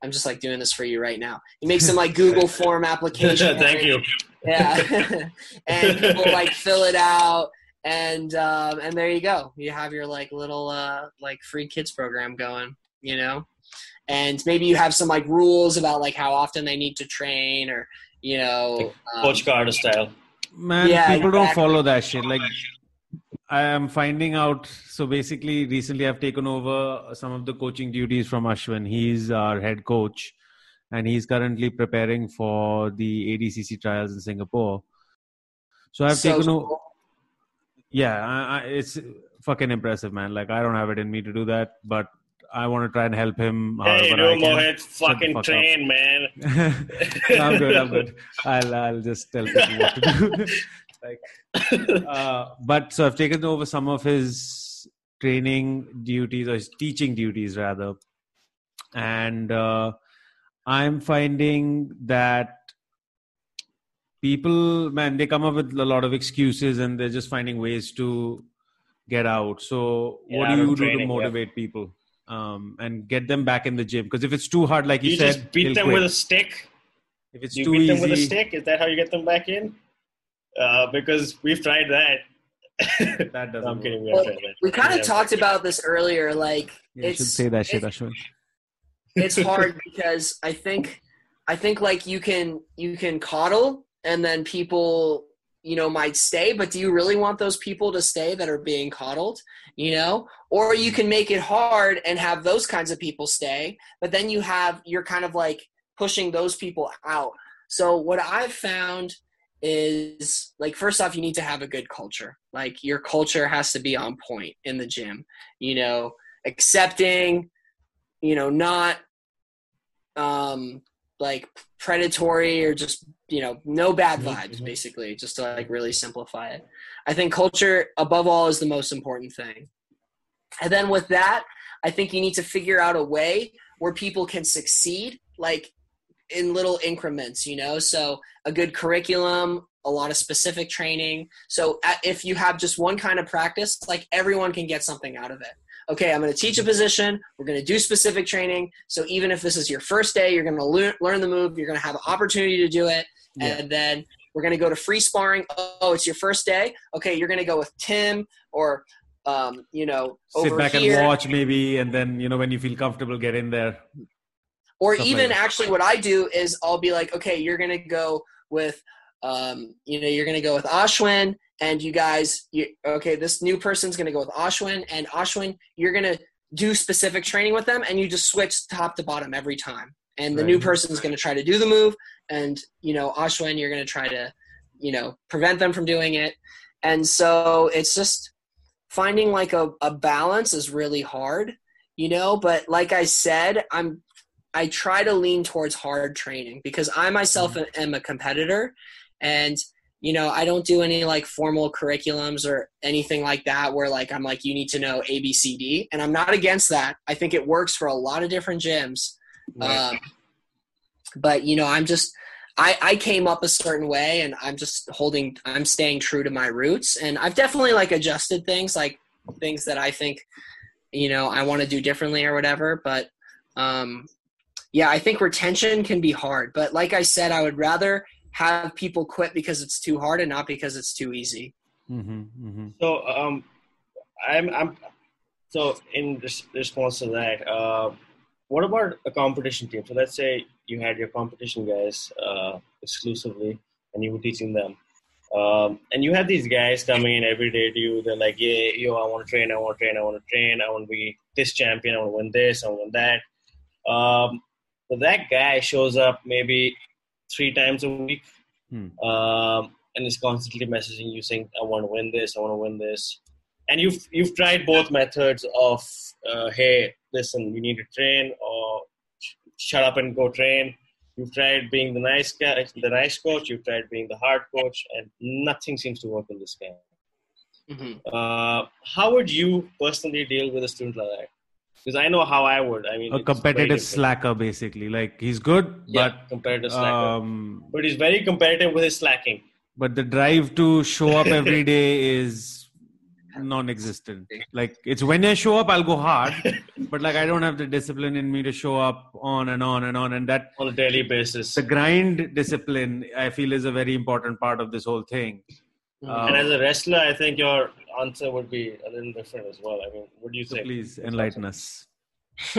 I'm just like doing this for you right now. You make some like Google form application. Thank you. Yeah, and people like fill it out, and um, and there you go. You have your like little uh, like free kids program going. You know, and maybe you have some like rules about like how often they need to train, or you know, um, Coach Carter style. Man, Yeah, people don't follow that shit. Like I am finding out. So basically, recently I've taken over some of the coaching duties from Ashwin. He's our head coach, and he's currently preparing for the ADCC trials in Singapore. So I've So taken over. Yeah, I, I, it's fucking impressive, man. Like I don't have it in me to do that, but I want to try and help him. Hey, however no. Mohit, fucking fuck up. train, man. No, I'm good. I'm good. I'll I'll just tell people what to do. like, uh, but so I've taken over some of his training duties or his teaching duties rather, and uh, I'm finding that people, man, they come up with a lot of excuses and they're just finding ways to get out. So, Get what do you do to training, yeah. motivate people? Um, and get them back in the gym because if it's too hard, like you, You said, just beat them quit. with a stick. If it's You too beat easy, them with a stick. Is that how you get them back in? Uh, because we've tried that. that doesn't. I'm kidding. We Well, have tried that. We kind of Yeah. talked about this earlier. Like Yeah, you should it's say that shit, it- Ashwin. it's hard because I think I think like you can you can coddle and then people you know might stay, but do you really want those people to stay that are being coddled? You know, or you can make it hard and have those kinds of people stay, but then you have you're kind of like pushing those people out. So what I've found is like first off you need to have a good culture. Like your culture has to be on point in the gym. You know, accepting, you know, not um like predatory or just you know no bad Mhm, vibes mhm. basically just to like really simplify it i think culture above all is the most important thing and then with that i think you need to figure out a way where people can succeed like in little increments you know so a good curriculum a lot of specific training so if you have just one kind of practice like everyone can get something out of it okay, I'm going to teach a position. We're going to do specific training. So even if this is your first day, you're going to learn, learn the move. You're going to have an opportunity to do it. Yeah. And then we're going to go to free sparring. Oh, it's your first day. Okay, you're going to go with Tim or, um, you know, Sit back here. and watch, maybe, and then you know when you feel comfortable, get in there. or stuff even like actually what i do is i'll be like okay you're gonna go with um, you know you're gonna go with ashwin and you guys you, okay this new person's gonna go with ashwin and ashwin you're gonna do specific training with them and you just switch top to bottom every time and the new Right. person's gonna try to do the move and you know ashwin you're gonna try to you know prevent them from doing it and so it's just finding like a, a balance is really hard you know but like i said i'm I try to lean towards hard training because I myself am a competitor and you know, I don't do any like formal curriculums or anything like that where like I'm like you need to know A B C D and I'm not against that. I think it works for a lot of different gyms. Um, but you know, I'm just I, I came up a certain way and I'm just holding I'm staying true to my roots and I've definitely like adjusted things like things that I think you know I want to do differently or whatever but um yeah I think retention can be hard but like I said I would rather have people quit because it's too hard and not because it's too easy Mm-hmm, mm-hmm. So um, I'm I'm so in res- response to that, uh, what about a competition team? So let's say you had your competition guys uh, exclusively, and you were teaching them, um, and you had these guys coming in every day to you. They're like, "Yeah, yo, I want to train, I want to train, I want to train, I want to be this champion, I want to win this, I want to win that." Um, but that guy shows up maybe three times a week Hmm. um, and is constantly messaging you saying, "I want to win this. I want to win this." And you've you've tried both methods of, uh, "Hey, listen, you need to train," or "Sh- "Shut up and go train." You've tried being the nice guy, the nice coach. You've tried being the hard coach, and nothing seems to work in this game. Mhm. Uh, how would you personally deal with a student like that? Because I know how I would. I mean, A competitive slacker, basically. Like he's good, yeah, competitive but slacker. um, but he's very competitive with his slacking. but the drive to show up every day is non-existent. Like it's when I show up, I'll go hard, but like I don't have the discipline in me to show up on and on and on, and that on a daily basis. the grind discipline I feel is a very important part of this whole thing. Mhm. Uh, and as a wrestler, I think your answer would be a little different as well. I mean, what do you So think? please enlighten us.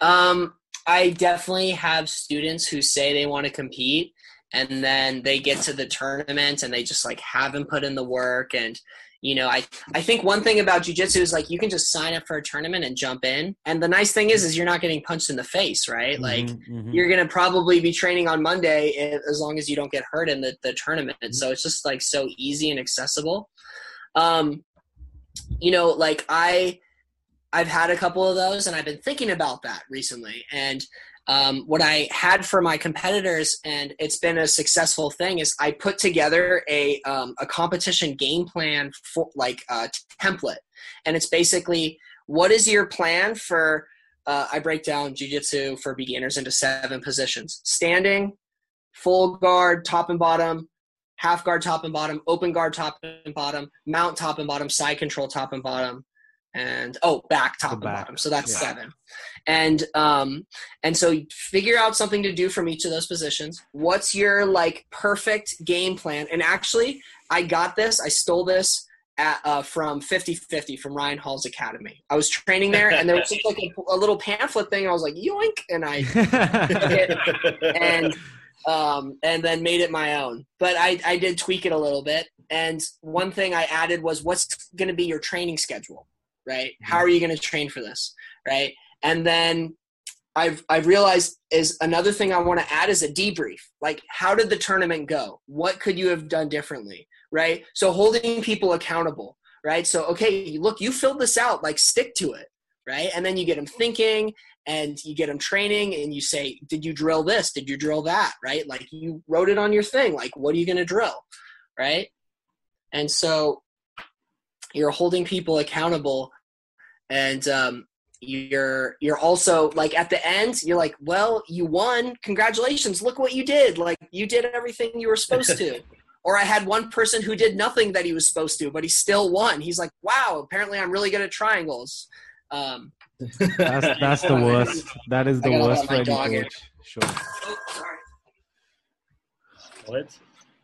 um, I definitely have students who say they want to compete and then they get to the tournament and they just like haven't put in the work and you know i i think one thing about jiu-jitsu is like you can just sign up for a tournament and jump in. And the nice thing is is you're not getting punched in the face right? Mhm, like mhm. you're gonna probably be training on monday as long as you don't get hurt in the, the tournament. So it's just like so easy and accessible. Um you know like i i've had a couple of those and i've been thinking about that recently. And um, what I had for my competitors, and it's been a successful thing, is I put together a um, a competition game plan for like a template, and it's basically what is your plan for. Uh, I break down jujitsu for beginners into seven positions: standing, full guard, top and bottom, half guard, top and bottom, open guard, top and bottom, mount, top and bottom, side control, top and bottom, and oh, back, top and back, bottom. So that's yeah. seven. And um, and so figure out something to do from each of those positions. What's your like perfect game plan? And actually, I got this. I stole this at, uh, from 50-50 from Ryan Hall's Academy. I was training there, and there was just like a, a little pamphlet thing. I was like, yoink, and I and um, and then made it my own. But I, I did tweak it a little bit. And one thing I added was what's going to be your training schedule, right? How are you going to train for this, right? And then I've I've realized is another thing I want to add is a debrief. Like, how did the tournament go? What could you have done differently, right? So holding people accountable, right? So okay, look, you filled this out. Like, stick to it, right? And then you get them thinking, and you get them training and you say did you drill this did you drill that right like you wrote it on your thing like what are you going to drill right and so you're holding people accountable and um, you're you're also like at the end you're like well you won congratulations look what you did like you did everything you were supposed to or i had one person who did nothing that he was supposed to but he still won he's like wow apparently i'm really good at triangles um, that's that's the worst. That is the worst let for any coach. Sure. oh, sorry. What?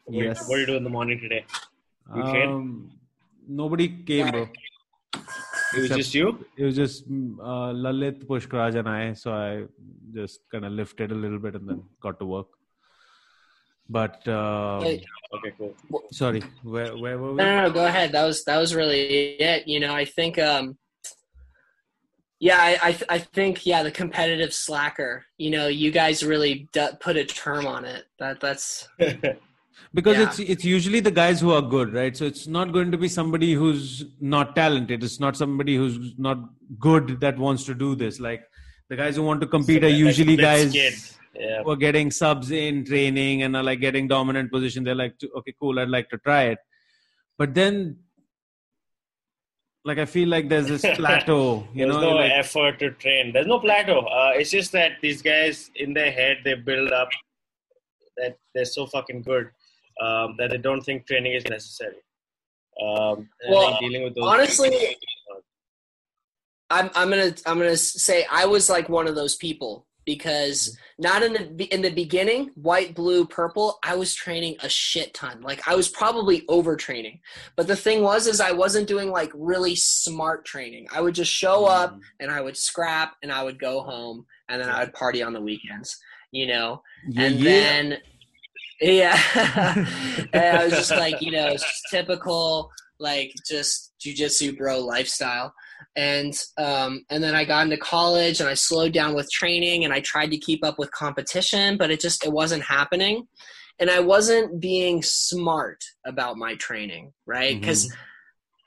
What, Yes. what are you doing in the morning today? You? Um, nobody came, bro. It was Except- just you? It was just uh, Lalit, Pushkaraj, and I. So I just kind of lifted a little bit and then got to work. But um, Wait. Okay, cool. sorry, where where were we? No, no, no, go ahead. That was that was really it. You know, I think, um, yeah, I, I, I think, yeah, the competitive slacker. You know, you guys really d- put a term on it. That that's because Yeah. it's it's usually the guys who are good right so it's not going to be somebody who's not talented it's not somebody who's not good that wants to do this like the guys who want to compete are usually guys. Yeah. who are getting subs in training and are like getting dominant position they're like okay cool i'd like to try it but then like i feel like there's this plateau you There's know no like- effort to train. There's no plateau. Uh, it's just that these guys in their head they build up that they're so fucking good um, that they don't think training is necessary. Um, Well, dealing with those honestly- I'm I'm gonna I'm gonna say I was like one of those people because not in the in the beginning, white, blue, purple, I was training a shit ton. Like I was probably overtraining. But the thing was is I wasn't doing like really smart training. I would just show up and I would scrap and I would go home and then I would party on the weekends, you know. Yeah, and yeah. then yeah. and I was just like, you know, typical like just jujitsu bro lifestyle. And um and then I got into college and I slowed down with training and I tried to keep up with competition, but it just it wasn't happening. And I wasn't being smart about my training, right? Because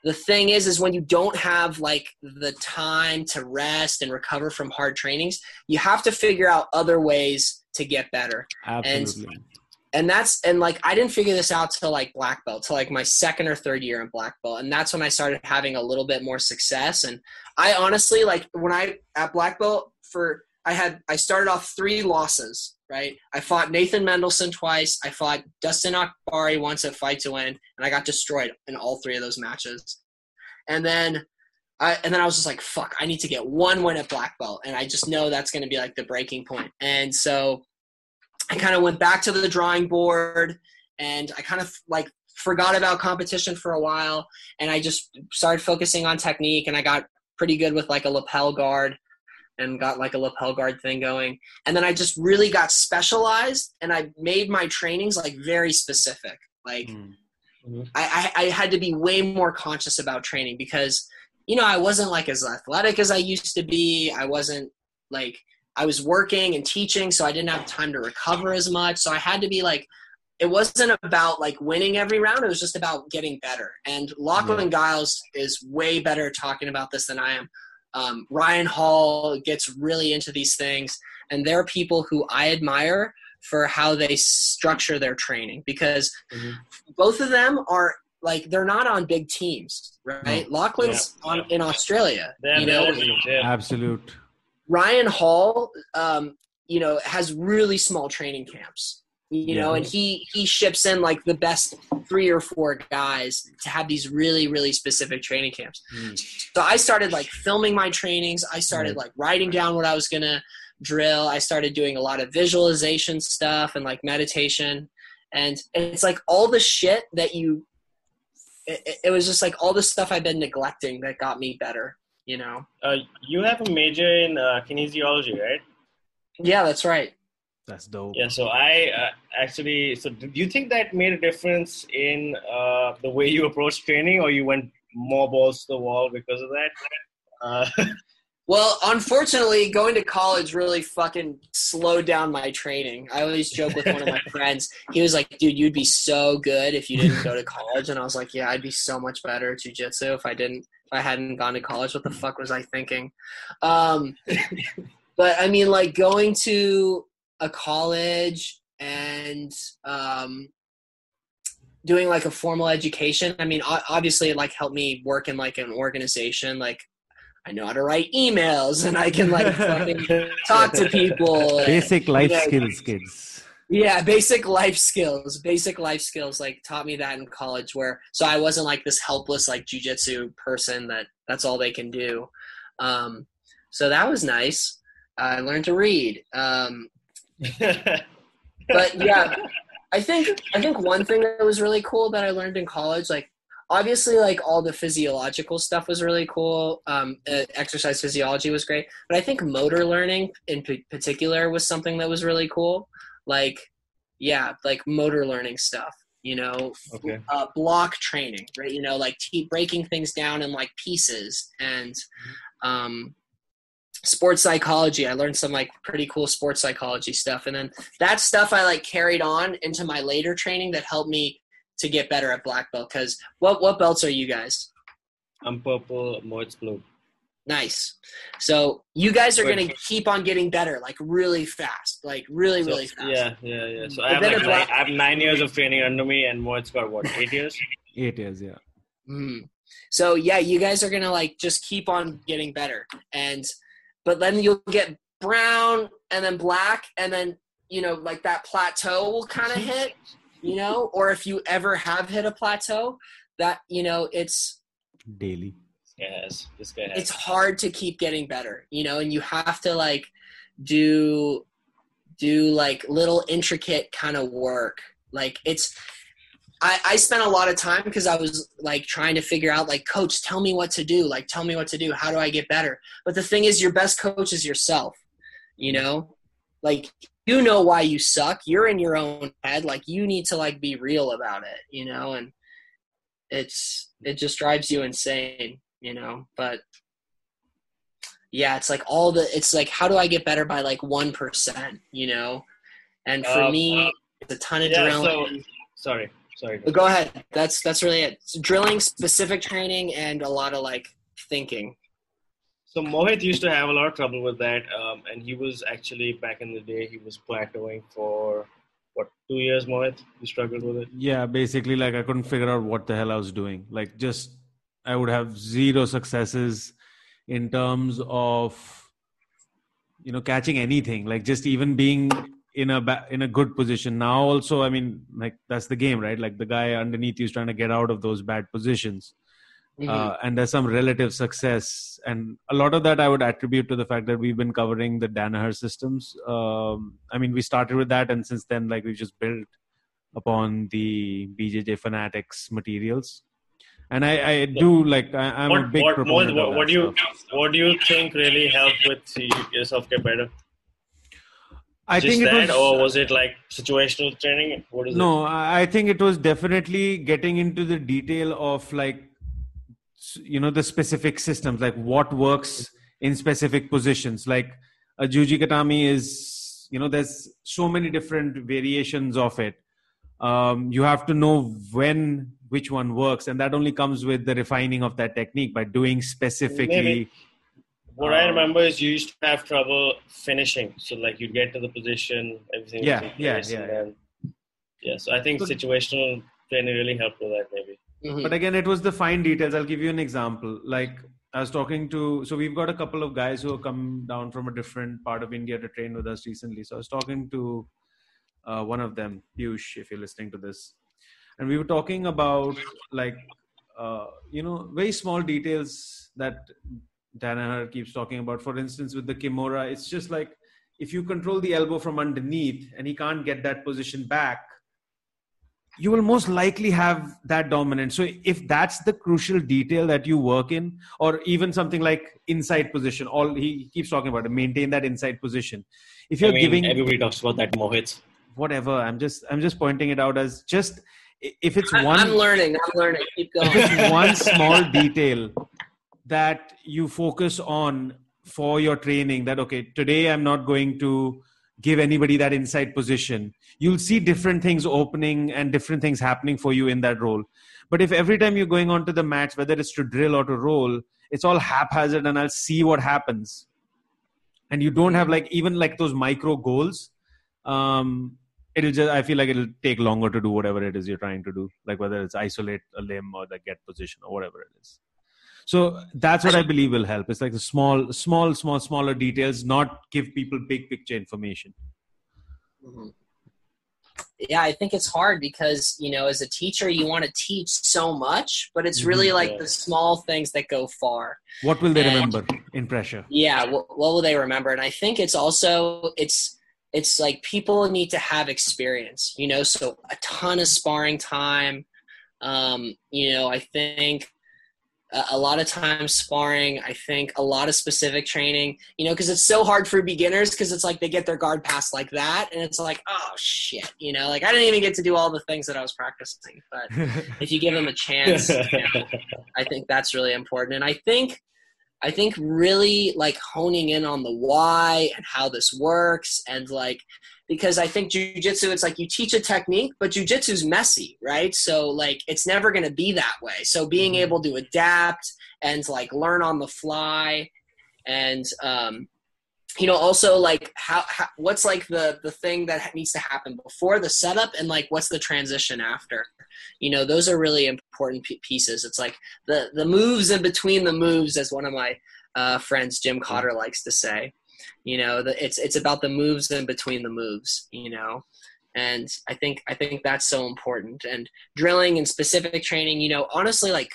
the thing is is when you don't have like the time to rest and recover from hard trainings you have to figure out other ways to get better absolutely and that's and like i didn't figure this out till like black belt till like my second or third year in black belt. And that's when i started having a little bit more success. And i honestly like when i at black belt for i had i started off three losses right? I fought nathan mendelsohn twice. I fought dustin akbari once at fight to win. And i got destroyed in all three of those matches. And then I, and then I was just like, fuck, I need to get one win at black belt. And I just know that's going to be like the breaking point. And so I kind of went back to the drawing board and I kind of like forgot about competition for a while. And I just started focusing on technique and I got pretty good with like a lapel guard and got like a lapel guard thing going. And then I just really got specialized and I made my trainings like very specific. Like, Mm. mm-hmm. I, I, I had to be way more conscious about training because you know I wasn't like as athletic as I used to be. I wasn't like I was working and teaching, so I didn't have time to recover as much. So I had to be like it wasn't about like winning every round. It was just about getting better. And Lachlan yeah. Giles is way better talking about this than I am. Um, Ryan Hall gets really into these things, and they're people who I admire for how they structure their training because mm-hmm. both of them are like they're not on big teams, right? No. Lachlan's yeah. on yeah. in Australia, you know, absolute. Ryan Hall, um, you know, has really small training camps you yeah. know and he he ships in like the best three or four guys to have these really really specific training camps. Mm. so i started like filming my trainings. I started like writing down what i was gonna drill. I started doing a lot of visualization stuff and like meditation. And it's like all the shit that you it, it was just like all the stuff i've been neglecting that got me better you know uh, you have a major in uh, kinesiology right yeah that's right that's dope. Yeah. So I uh, actually. So do you think that made a difference in uh, the way you approach training, or you went more balls to the wall because of that? Uh, well, unfortunately, going to college really fucking slowed down my training. I always joke with one of my friends. He was like, "Dude, you'd be so good if you didn't go to college," and I was like, "Yeah, I'd be so much better at jujitsu if I didn't." If I hadn't gone to college, what the fuck was I thinking? Um, but I mean, like going to a college and um, doing like a formal education. I mean, obviously, it like helped me work in like an organization. Like, I know how to write emails and I can like talk to people. Basic life skills, kids. Yeah, basic life skills. Basic life skills like taught me that in college. Where so I wasn't like this helpless like jujitsu person that that's all they can do. Um, so that was nice. I learned to read. Um, but yeah, I think I think one thing that was really cool that I learned in college, like obviously like all the physiological stuff was really cool. Um, exercise physiology was great, but I think motor learning in p- particular was something that was really cool. Like, yeah, like motor learning stuff. You know, okay. uh, block training, right? You know, like keep breaking things down in like pieces and um, sports psychology. I learned some like pretty cool sports psychology stuff. And then that stuff I like carried on into my later training that helped me to get better at black belt. Cause what, what belts are you guys? I'm purple, Mohit's blue. Nice. So you guys are going to keep on getting better, like really fast, like really, really fast. Yeah, yeah, yeah. So I have, like nine, I have nine years of training under me and Mohit's got what, eight years? eight years, yeah. Mm. So yeah, you guys are going to like just keep on getting better. And but then you'll get brown and then black and then you know like that plateau will kind of hit you know or if you ever have hit a plateau that you know it's daily this guy has. it's hard to keep getting better you know and you have to like do do like little intricate kind of work. Like it's I, I spent a lot of time because I was like trying to figure out like coach tell me what to do. Like tell me what to do. How do I get better? But the thing is your best coach is yourself you know? Like you know why you suck. You're in your own head. Like you need to like be real about it you know? And it's it just drives you insane you know but yeah it's like all the it's like how do I get better by like 1% you know and for uh, me uh, it's a ton of yeah, drilling so, sorry Sorry. Go ahead. That's that's really it. drilling, specific training, and a lot of like thinking. So Mohit used to have a lot of trouble with that, um, and he was actually back in the day he was plateauing for what two years. Mohit, you struggled with it. Yeah, basically, like I couldn't figure out what the hell I was doing. Like, just I would have zero successes in terms of you know catching anything. Like just even being in a ba- in a good position. Now also i mean like that's the game right? Like the guy underneath you is trying to get out of those bad positions. Mm-hmm. uh, and there's some relative success. And a lot of that i would attribute to the fact that we've been covering the danaher systems. Um, i mean we started with that and since then like we've just built upon the bjj fanatics materials and I, I do like I, am a big what, proponent what, what do you what do you think really helped with yourself get better? I Just think it that, was or was it like situational training? What is it? no i I think it was definitely getting into the detail of like you know the specific systems like what works in specific positions like a juji gatame is you know there's so many different variations of it um, you have to know when which one works and that only comes with the refining of that technique by doing specifically Maybe. What I Um, remember is you used to have trouble finishing. So like you'd get to the position, everything. Yeah, in yeah, yeah, and then- yeah. So I think So- situational training really helped with that. Maybe. Mhm. but again it was the fine details i'll give you an example like i was talking to so we've got a couple of guys who have come down from a different part of india to train with us recently so i was talking to uh, one of them Piyush, if you're listening to this and we were talking about like uh, you know very small details that Danaher keeps talking about for instance with the kimura it's just like if you control the elbow from underneath and he can't get that position back you will most likely have that dominant. So if that's the crucial detail that you work in, or even something like inside position, all he keeps talking about, it, maintain that inside position. If you're I mean, giving everybody talks about that Mohit. whatever, I'm just I'm just pointing it out as just if it's I- one I'm learning. I'm learning. Keep if going. it's one small detail that you focus on for your training that okay today i'm not going to give anybody that inside position you'll see different things opening and different things happening for you in that role but if every time you're going onto the match whether it's to drill or to roll it's all haphazard and i'll see what happens and you don't have like even like those micro goals um it'll just i feel like it'll take longer to do whatever it is you're trying to do like whether it's isolate a limb or the get position or whatever it is so that's what i believe will help it's like the small small small smaller details not give people big picture information Mhm. Yeah, I think it's hard because, you know, as a teacher, you want to teach so much, but it's really Mhm. like the small things that go far. what will they And- remember in pressure Yeah, what, what will they remember? And I think it's also it's it's like people need to have experience, you know, so a ton of sparring time. Um, you know, I think a, a lot of times sparring. I think a lot of specific training, you know, because it's so hard for beginners because it's like they get their guard passed like that, and it's like, oh shit, you know, like I didn't even get to do all the things that I was practicing. But if you give them a chance, you know, I think that's really important. And I think I think really like honing in on the why and how this works and like because I think jujitsu it's like you teach a technique, but jujitsu's messy, right? So like it's never gonna be that way. So being Mhm. able to adapt and like learn on the fly and um you know also like how, how what's like the the thing that needs to happen before the setup and like what's the transition after you know those are really important pieces. It's like the the moves in between the moves as one of my uh, friends jim cotter likes to say. You know the, it's it's about the moves in between the moves you know? And i think i think that's so important. And drilling and specific training you know honestly like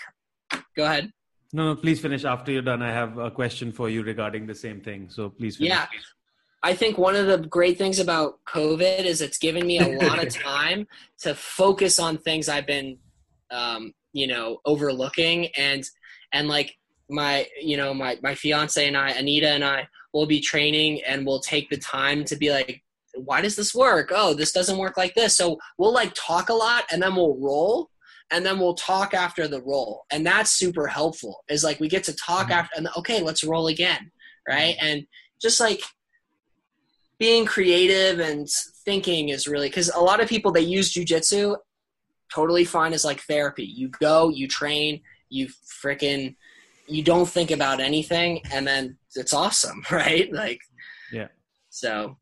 go ahead. No no please finish. After you're done i have a question for you regarding the same thing. So please finish. Yeah. I think one of the great things about COVID is it's given me a lot of time to focus on things I've been, um, you know, overlooking and and like my you know my my fiance and I, Anita and I, will be training and we'll take the time to be like, why does this work? Oh, this doesn't work like this. So we'll like talk a lot and then we'll roll and then we'll talk after the roll and that's super helpful is like we get to talk Mhm. after and okay let's roll again right and just like being creative and thinking is really because a lot of people they use jujitsu totally fine as like therapy you go you train you freaking you don't think about anything and then it's awesome right like Yeah. so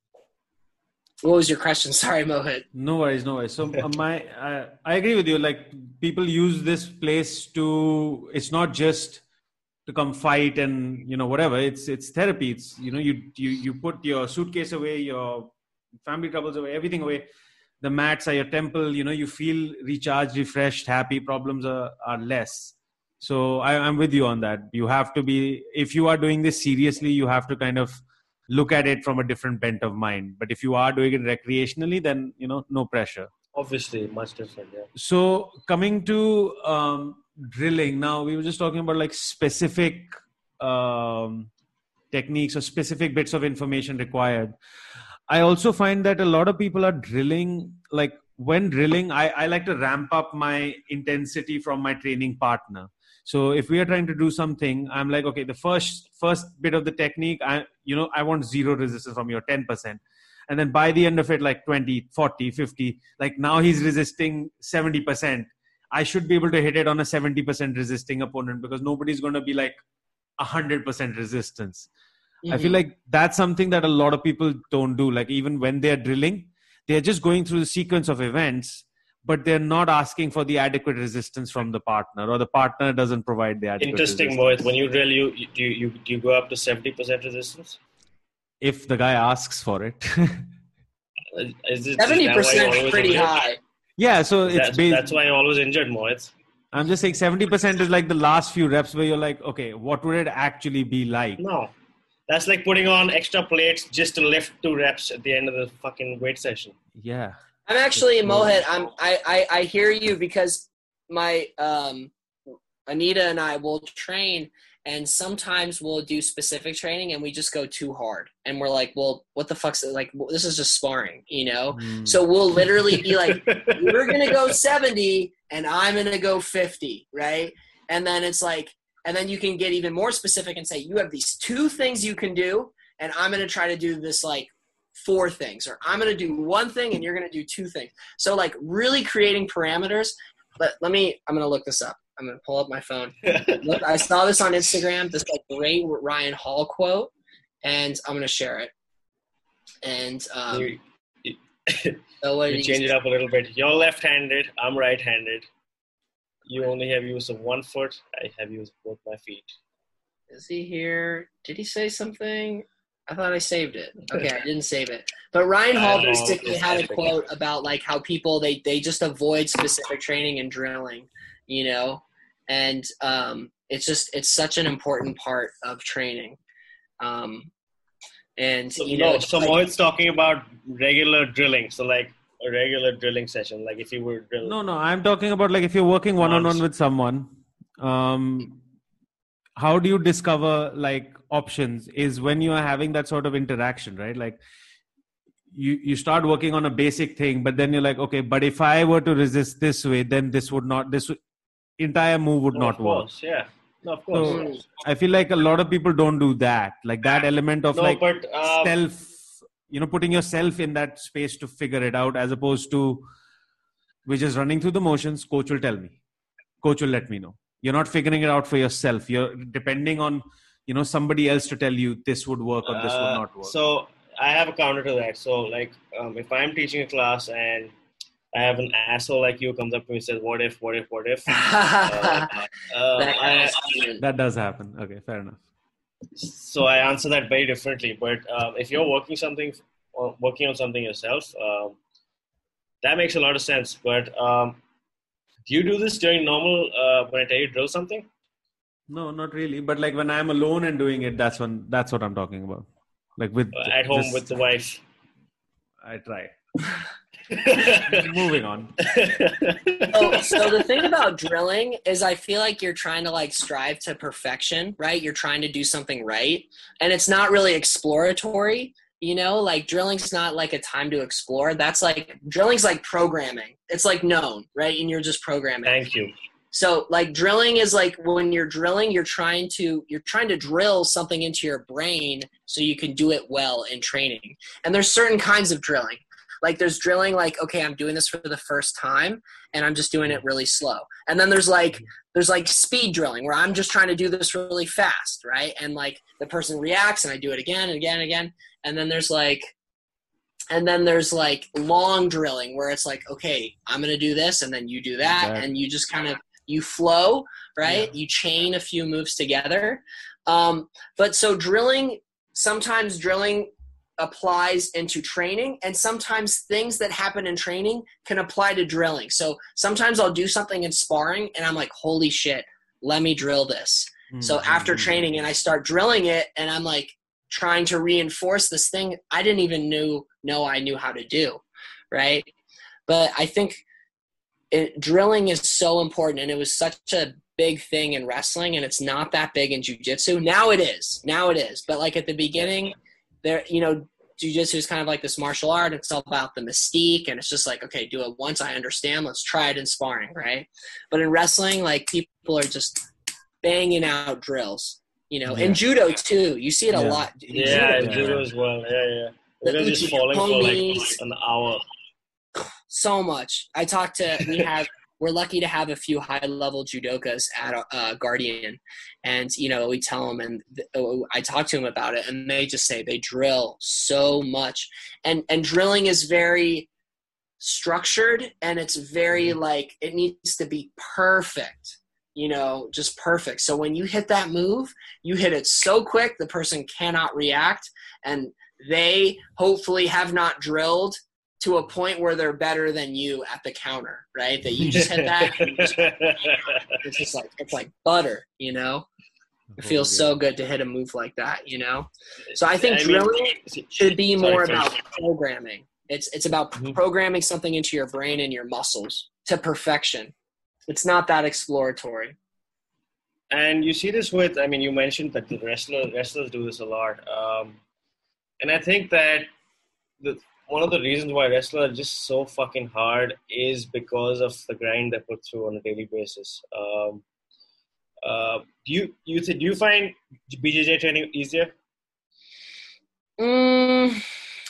what was your question sorry mohit No worries, no worries. So uh, my, I, I agree with you. Like people use this place to. It's not just to come fight and you know whatever. It's it's therapy. It's you know you you you put your suitcase away, your family troubles away, everything away. The mats are your temple. You know you feel recharged, refreshed, happy. Problems are are less. So I, I'm with you on that. You have to be if you are doing this seriously, you have to kind of look at it from a different bent of mind. But if you are doing it recreationally, then you know no pressure. Obviously, much different. Yeah. So coming to um, drilling, now we were just talking about like specific um, techniques or specific bits of information required. I also find that a lot of people are drilling like when drilling I, I like to ramp up my intensity from my training partner so if we are trying to do something i'm like okay the first first bit of the technique i you know i want zero resistance from your 10% and then by the end of it like 20 40 50 like now he's resisting 70% i should be able to hit it on a 70% resisting opponent because nobody's going to be like 100% resistance mm-hmm. i feel mm-hmm. like that's something that a lot of people don't do like even when they're drilling they're just going through the sequence of events but they're not asking for the adequate resistance from the partner or the partner doesn't provide the adequate interesting resistance. Mohit. when you drill you do you, do you go up to 70% resistance if the guy asks for it. Seventy percent is pretty injured? high. Yeah, so it's that's, based, that's why I'm always injured, Mohit. I'm just saying seventy percent is like the last few reps where you're like, okay, what would it actually be like? No, that's like putting on extra plates just to lift two reps at the end of the fucking weight session. Yeah. I'm actually Mohit. I'm I, I I hear you because my um Anita and I will train and sometimes we'll do specific training and we just go too hard. And we're like well what the fuck's like this is just sparring you know? Mm. so we'll literally be like we're gonna go 70 and i'm gonna go 50 right? And then it's like and then you can get even more specific and say you have these two things you can do and i'm gonna try to do this like four things or i'm gonna do one thing and you're gonna do two things. So like really creating parameters but let me i'm gonna look this up I'm gonna pull up my phone. Look, I saw this on Instagram. This like great Ryan Hall quote, and I'm gonna share it. And um, you, you, so you change it up a little bit. You're left-handed. I'm right-handed. You only have use of one foot. I have used both my feet. Is he here? Did he say something? I thought I saved it. Okay, I didn't save it. But Ryan Hall basically had a quote about like how people they they just avoid specific training and drilling you know? And um, it's just it's such an important part of training. Um, and so, you know no, so like, Mohit's talking about regular drilling so like a regular drilling session like if you were drilling no no i'm talking about like if you're working one-on-one with someone um how do you discover like options is when you are having that sort of interaction right? Like you you start working on a basic thing but then you're like okay but if i were to resist this way then this would not this entire move would no, not work. Yeah. No, of course. So I feel like a lot of people don't do that. Like that element of no, like but, uh, self, you know, putting yourself in that space to figure it out as opposed to we're just running through the motions. Coach will tell me. Coach will let me know. You're not figuring it out for yourself. You're depending on, you know, somebody else to tell you this would work or this uh, would not work. So I have a counter to that. So like um, if I'm teaching a class and I have an asshole like you comes up to me and says, "What if? What if? What if?" uh, uh, I, that does happen. Okay, fair enough. So I answer that very differently. But um, if you're working something, or working on something yourself, um, that makes a lot of sense. But um, do you do this during normal uh, when I tell you drill something? No, not really. But like when I'm alone and doing it, that's when that's what I'm talking about. Like with at home with the wife. I try. Moving on. so, oh, so the thing about drilling is I feel like you're trying to like strive to perfection, right? You're trying to do something right. And it's not really exploratory, you know, like drilling's not like a time to explore. That's like drilling's like programming. It's like known, right? And you're just programming. Thank you. So like drilling is like when you're drilling, you're trying to you're trying to drill something into your brain so you can do it well in training. And there's certain kinds of drilling. Like there's drilling like, okay, I'm doing this for the first time and I'm just doing it really slow. And then there's like there's like speed drilling where I'm just trying to do this really fast, right? And like the person reacts and I do it again and again and again. And then there's like and then there's like long drilling where it's like, okay, I'm gonna do this and then you do that exactly. and you just kind of you flow, right? Yeah. You chain a few moves together. Um, but so drilling sometimes drilling applies into training and sometimes things that happen in training can apply to drilling. So sometimes i'll do something in sparring and i'm like holy shit let me drill this. Mm-hmm. so after training and i start drilling it and i'm like trying to reinforce this thing i didn't even knew know i knew how to do right? But i think it, drilling is so important and it was such a big thing in wrestling and it's not that big in jiu-jitsu. Now it is. Now it is. But like at the beginning there you know jujitsu is kind of like this martial art. It's all about the mystique, and it's just like, okay, do it once. I understand. Let's try it in sparring, right? But in wrestling, like people are just banging out drills, you know. Yeah. And judo too. You see it a lot. in Yeah, judo. and judo as well. Yeah, yeah. They're just uchi falling for like an hour. so much. I talked to we have we're lucky to have a few high level judokas at uh, Guardian, and you know we tell them and th- oh, I talk to them about it, and they just say they drill so much, and and drilling is very structured and it's very like it needs to be perfect you know just perfect. So when you hit that move you hit it so quick the person cannot react and they hopefully have not drilled to a point where they're better than you at the counter, right? That you just hit that, and you just- it's just like it's like butter, you know. It feels so good to hit a move like that, you know. So I think I mean, drilling should be more Sorry, about sorry. programming. It's it's about Mhm. programming something into your brain and your muscles to perfection. It's not that exploratory. and you see this with i mean you mentioned that the wrestler wrestlers do this a lot um, and i think that the one of the reasons why wrestlers are just so fucking hard is because of the grind they put through on a daily basis um, uh, do you you th- do you find bjj training easier Mm,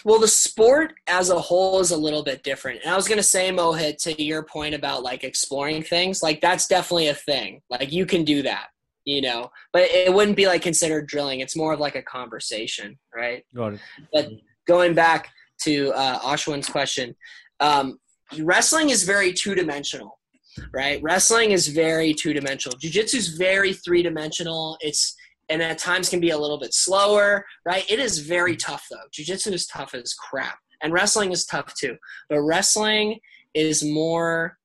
well, the sport as a whole is a little bit different. And I was going to say, Mohit, to your point about like exploring things, like that's definitely a thing. Like you can do that, you know, but it wouldn't be like considered drilling. It's more of like a conversation, right? Got it. But going back to uh, Ashwin's question, um, wrestling is very two dimensional, right? Wrestling is very two dimensional. Jiu Jitsu is very three dimensional. It's and at times can be a little bit slower, right? It is very tough though. Jiu Jitsu is tough as crap, and wrestling is tough too. But wrestling is more.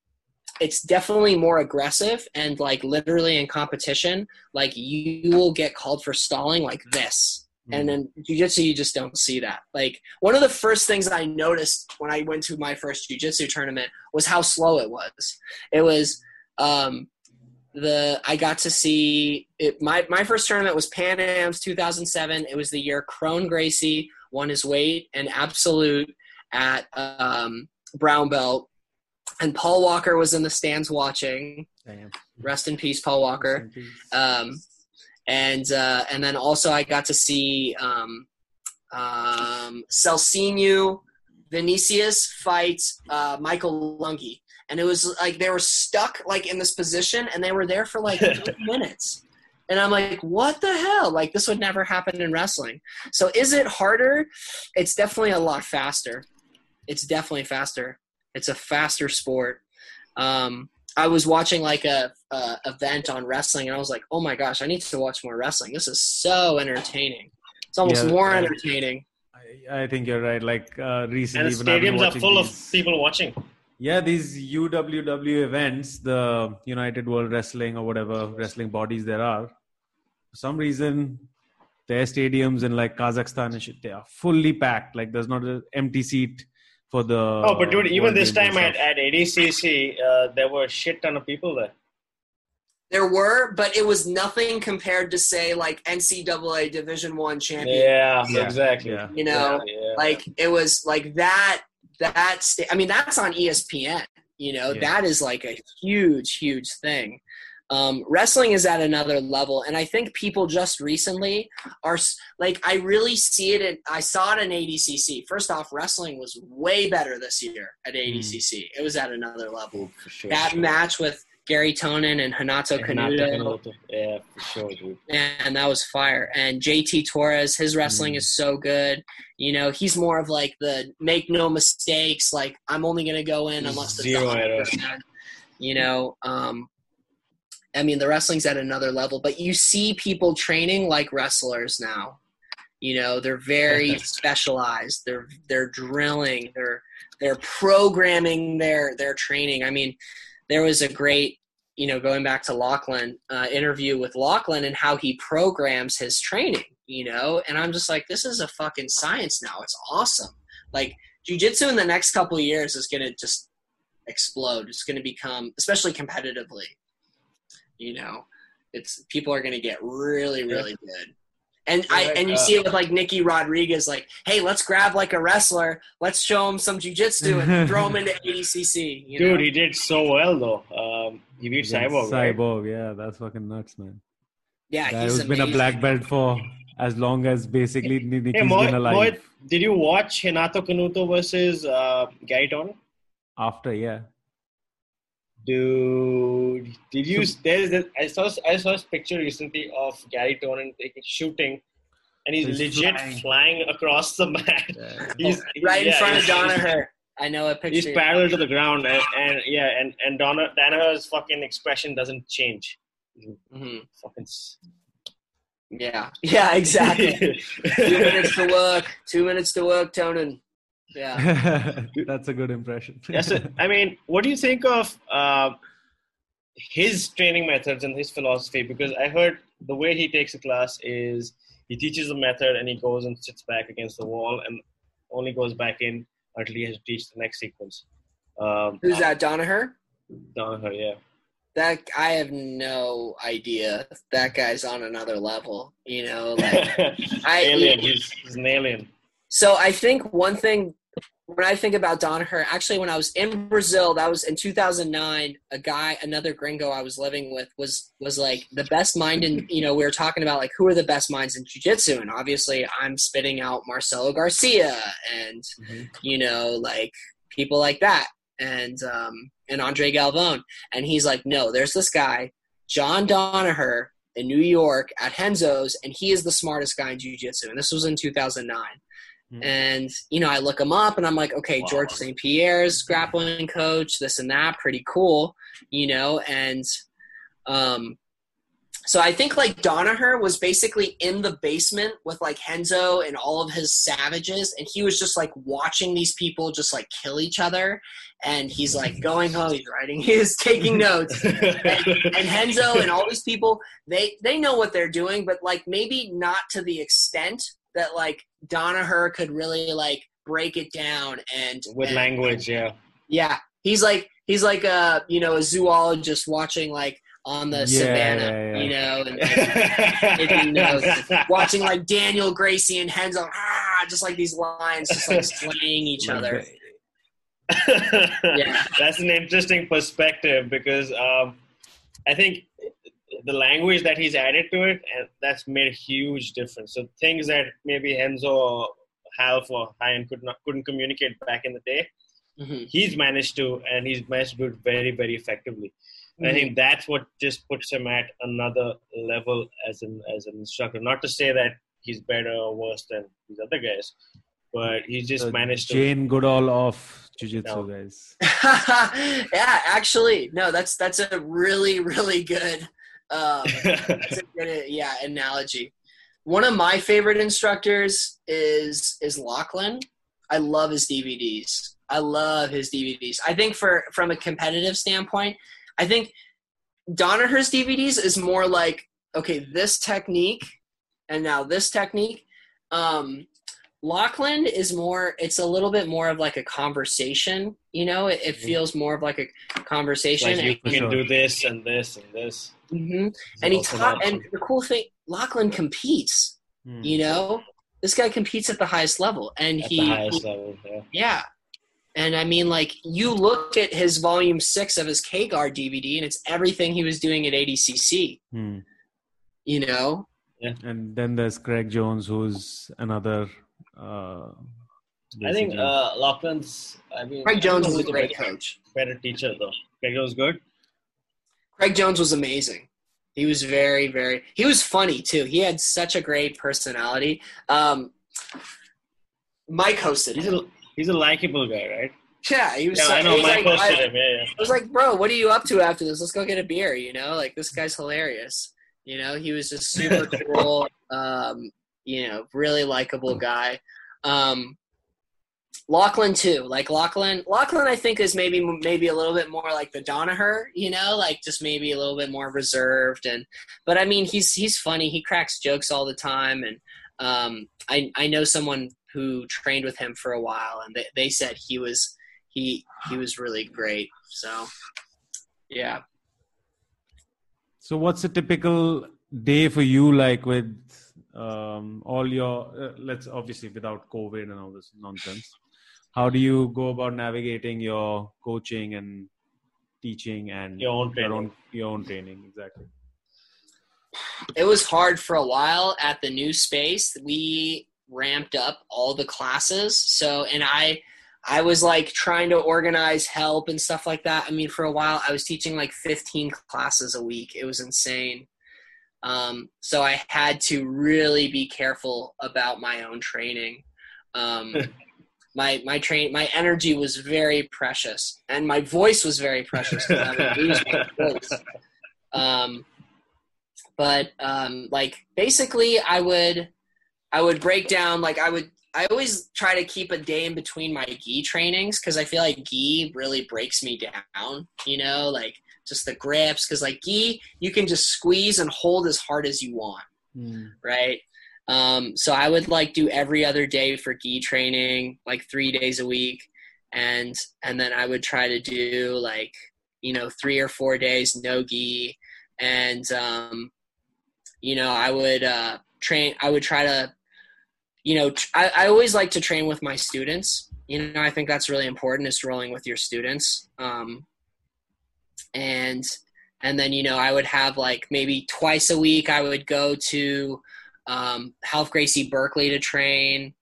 It's definitely more aggressive and like literally in competition, like you will get called for stalling like this and then jujitsu you just don't see that. Like one of the first things i noticed when i went to my first jujitsu tournament was how slow it was. It was um the i got to see it my my first tournament was pan am's 2007 it was the year kron gracie won his weight and absolute at um brown belt. And paul walker was in the stands watching. Damn. rest in peace paul walker. Um, and uh, and then also I got to see um, um, Vinicius fight uh, Michael Langhi, and it was like they were stuck like in this position, and they were there for like minutes. And I'm like, what the hell? Like this would never happen in wrestling. So is it harder? It's definitely a lot faster. It's definitely faster. It's a faster sport. Um, I was watching like a, a event on wrestling, and I was like, "Oh my gosh, I need to watch more wrestling. This is so entertaining. It's almost Yeah, more uh, entertaining." I, I think you're right. Like uh, recently, and the when I've been stadiums are watching full of people watching Yeah, these UWW events, the United World Wrestling or whatever wrestling bodies there are, for some reason, their stadiums in like Kazakhstan and shit, they are fully packed. Like there's not an empty seat for the. oh but dude even this time at, at adcc uh, there were a shit ton of people there There were, but it was nothing compared to say like NCAA Division One champion. yeah, Yeah, exactly. You know, Yeah, yeah. like it was like that. That sta- I mean, that's on ESPN. You know, Yeah. that is like a huge, huge thing. Um, wrestling is at another level, and I think people just recently are like, I really see it. In, I saw it in ADCC. First off, wrestling was way better this year at ADCC. It was at another level. for sure That sure. match with Gary Tonon and Hanato And Canuto. Nato Canuto. yeah for sure dude and that was fire. And JT Torres, his wrestling Mm. is so good. You know, he's more of like the make no mistakes. Like I'm only gonna go in unless the Zero. You know, um, I mean the wrestling's at another level, but you see people training like wrestlers now. You know, they're very specialized. They're they're drilling. They're they're programming their their training. I mean, there was a great you know, going back to Lachlan, uh, interview with Lachlan and how he programs his training, you know, and I'm just like, this is a fucking science now. It's awesome. Like jujitsu in the next couple of years is going to just explode. It's going to become, especially competitively, you know, it's people are going to get really, really good. And I and you uh, see it with like Nicky Rodriguez, like, hey, let's grab like a wrestler, let's show him some jujitsu and throw him into ADCC. You know? Dude, he did so well though. Um, he beat Against Cyborg. right? Cyborg, yeah, that's fucking nuts, man. yeah, Guy he's who's been a black belt for as long as basically Nicky's Hey, Mohit, been alive. Mohit, did you watch Hinato Canuto versus uh, Gary After, yeah. Dude, did you? So- there's this, I saw I saw this picture recently of Gary Tonon taking shooting, and he's, He's legit flying. flying. across the mat. Yeah. He's right in yeah, front of he's- Danaher. I know a picture. He's parallel to the ground, and, and yeah, and and Donna Danaher's fucking expression doesn't change. Mhm. Fucking. Yeah, yeah, exactly. Two minutes to work. Two minutes to work, Tonon. Yeah. that's a good impression. yes, sir. I mean, what do you think of uh, his training methods and his philosophy? Because I heard the way he takes a class is he teaches a method and he goes and sits back against the wall and only goes back in until he has to teach the next sequence. Um, Who's that, Donaher? Danaher, yeah. That I have no idea. That guy's on another level. You know, like I. alien. He's, he's an alien. So I think one thing when I think about Donaher, actually, when I was in Brazil, that was in 2009. A guy, another gringo I was living with, was was like the best mind in. You know, we were talking about like who are the best minds in jiu-jitsu, and obviously, I'm spitting out Marcelo Garcia and you know like people like that, and um, and Andre Galvao, and he's like, no, there's this guy, John Danaher. In New York at Renzo's, and he is the smartest guy in jiu-jitsu. And this was in 2009 and you know i look him up and i'm like okay Wow. george st pierre's grappling coach this and that pretty cool you know and um so i think like danaher was basically in the basement with like renzo and all of his savages and he was just like watching these people just like kill each other and he's like going home he's writing he's taking notes and, and Renzo and all these people, they they know what they're doing, but like maybe not to the extent that like Danaher could really like break it down and With and- language, yeah. Yeah, he's like he's like a you know a zoologist watching like on the Yeah, savannah, yeah, yeah. you know, and, Taking notes. watching like Daniel Gracie and Renzo, ah, just like these lines just like slaying each other. Yeah. That's an interesting perspective because um, I think the language that he's added to it, and that's made a huge difference. So things that maybe Renzo or Ralph or Ryan could not couldn't communicate back in the day, Mhm. he's managed to, and he's managed to do it very, very effectively. And I think that's what just puts him at another level as an as an instructor. Not to say that he's better or worse than these other guys, but he just The managed to. Jane Goodall of Jiu Jitsu, No. guys. yeah, actually, no, that's that's a really really good, um, that's a good yeah analogy. One of my favorite instructors is is Lachlan. I love his DVDs. I love his DVDs. I think for from a competitive standpoint, I think Danaher's DVDs is more like okay, this technique, and now this technique. Um, Lachlan is more. It's a little bit more of like a conversation. You know, it, it Mhm. feels more of like a conversation. like you and- can do this and this and this. Mm-hmm. and he Also taught. And the cool thing, Lachlan competes. Hmm. You know, this guy competes at the highest level, and at he, the highest level. Yeah. yeah. And I mean, like you look at his volume six of his K Guard DVD, and it's everything he was doing at ADCC. Hmm. You know, Yeah. And then there's Craig Jones, who's another. Uh, I think basically- uh, Lachlan's. I mean, Craig Jones don't was a great better, coach. better teacher though. Craig Jones was good. Craig Jones was amazing. He was very, very. He was funny too. He had such a great personality. Um, Mike hosted He's a he's a likable guy, right? Yeah, he was. Yeah, so- I know. Mike like, hosted I- him. Yeah, yeah. I was like, bro, what are you up to after this? Let's go get a beer. You know, like this guy's hilarious. You know, he was just super cool. Um, you know, really likable guy. Um, Lachlan too. Like Lachlan, Lachlan, I think is maybe maybe a little bit more like the Danaher. You know, like just maybe a little bit more reserved. And but I mean, he's he's funny. He cracks jokes all the time. And um, I I know someone who trained with him for a while, and they they said he was he he was really great. So yeah. So, what's a typical day for you like with um, all your uh, let's obviously without COVID and all this nonsense. How do you go about navigating your coaching and teaching and Your own your training. own your own training? Exactly. it was hard for a while at the new space. We ramped up all the classes. So, and I, I was like trying to organize help and stuff like that. I mean, for a while, I was teaching like 15 classes a week. It was insane. Um, so I had to really be careful about my own training. Um, my my train my energy was very precious, and my voice was very precious. 'cause I would lose my voice. Um, but um, like basically i would i would break down like i would i always try to keep a day in between my gi trainings because i feel like gi really breaks me down you know like just the grips because like gi you can just squeeze and hold as hard as you want right? Um, so i would like do every other day for gi training like three days a week and and then i would try to do like you know three or four days no gi and um, you know i would uh, train i would try to you know tr- I, I always like to train with my students. You know i think that's really important is rolling with your students. Um, and and then you know i would have like maybe twice a week i would go to um, ralph gracie berkeley to train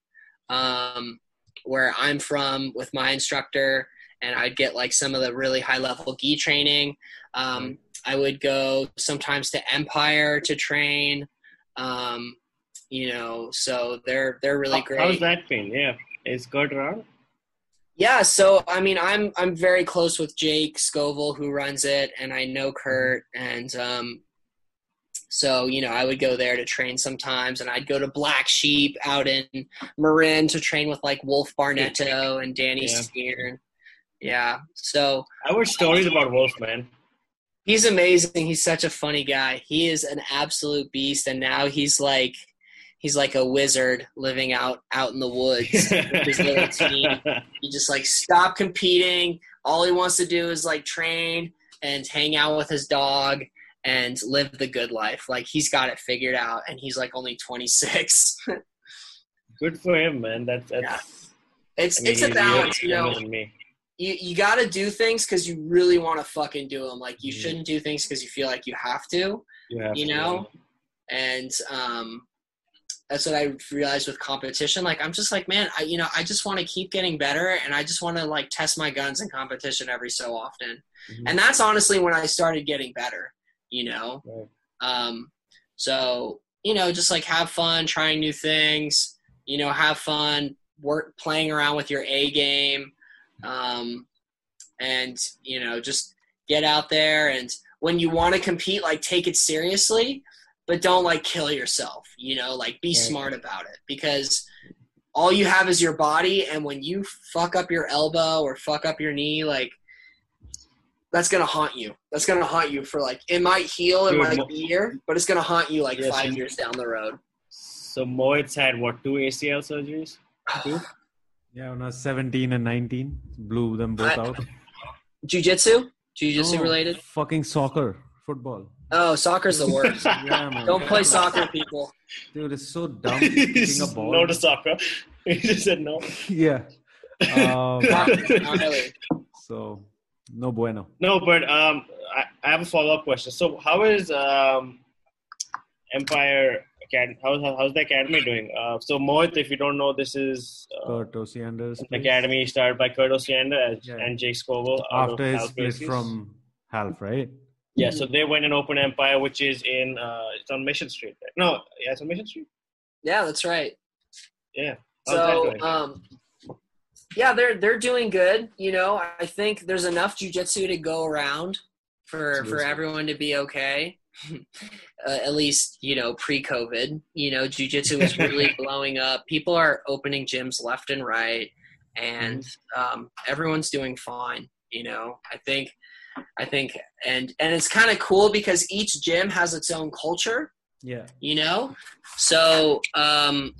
um, where i'm from with my instructor and i'd get like some of the really high level gi training um, i would go sometimes to empire to train um, you know so they're they're really How- great How's that been? Yeah. Is good around? Yeah, so I mean, I'm I'm very close with Jake Scoville who runs it, and I know Kurt, and um, so you know, I would go there to train sometimes, and I'd go to Black Sheep out in Marin to train with like Wolf Barnetto and Danny Yeah. Steern. Yeah, so I heard stories about Wolf, man. he's amazing. He's such a funny guy. He is an absolute beast, and now he's like he's like a wizard living out out in the woods with his little team. He just like stop competing. All he wants to do is like train and hang out with his dog and live the good life. Like he's got it figured out, and he's like only 26. Good for him, man. That's that's. Yeah. it's I mean, it's a balance, you know. You you got to do things because you really want to fucking do them. Like you Mhm. shouldn't do things because you feel like you have to. You have you to, know and um that's what i realized with competition like i'm just like man i you know i just want to keep getting better and i just want to like test my guns in competition every so often Mhm. and that's honestly when i started getting better you know Right. um so you know just like have fun trying new things you know have fun work playing around with your a game um and you know just get out there and when you want to compete like take it seriously but don't like kill yourself you know like be Right. smart about it because all you have is your body and when you fuck up your elbow or fuck up your knee like that's gonna haunt you that's gonna haunt you for like it might heal in Dude, like mo- a year but it's gonna haunt you like Yes, five and- years down the road So Mohit's had what two ACL surgeries? Two? Yeah, when I was 17 and 19, blew them both I- out. jiu-jitsu jiu-jitsu No, related Fucking soccer, football. Oh soccer's the worst Yeah, man. don't play soccer people Dude, it's so dumb kicking a ball. no to soccer. He just said no. yeah. Um, not, not really. so, no bueno. No, but um, I, I have a follow up question. So, how is um, Empire Academy? How's how's the academy doing? Uh, so, Mohit, if you don't know, this is uh, Kurt Osiander's academy started by Kurt Osiander as, Yeah. and Jake Scoville. After his Hal split from Ralph, right? Yeah, so they went and opened Empire, which is in uh, it's on Mission Street. Right? No, yeah, it's on Mission Street. yeah that's right Yeah. How's so um yeah they're they're doing good you know i think there's enough jujitsu to go around for for everyone to be okay uh, at least you know pre-covid you know jujitsu is really blowing up people are opening gyms left and right and um, everyone's doing fine you know i think i think and and it's kind of cool because each gym has its own culture Yeah. you know? So um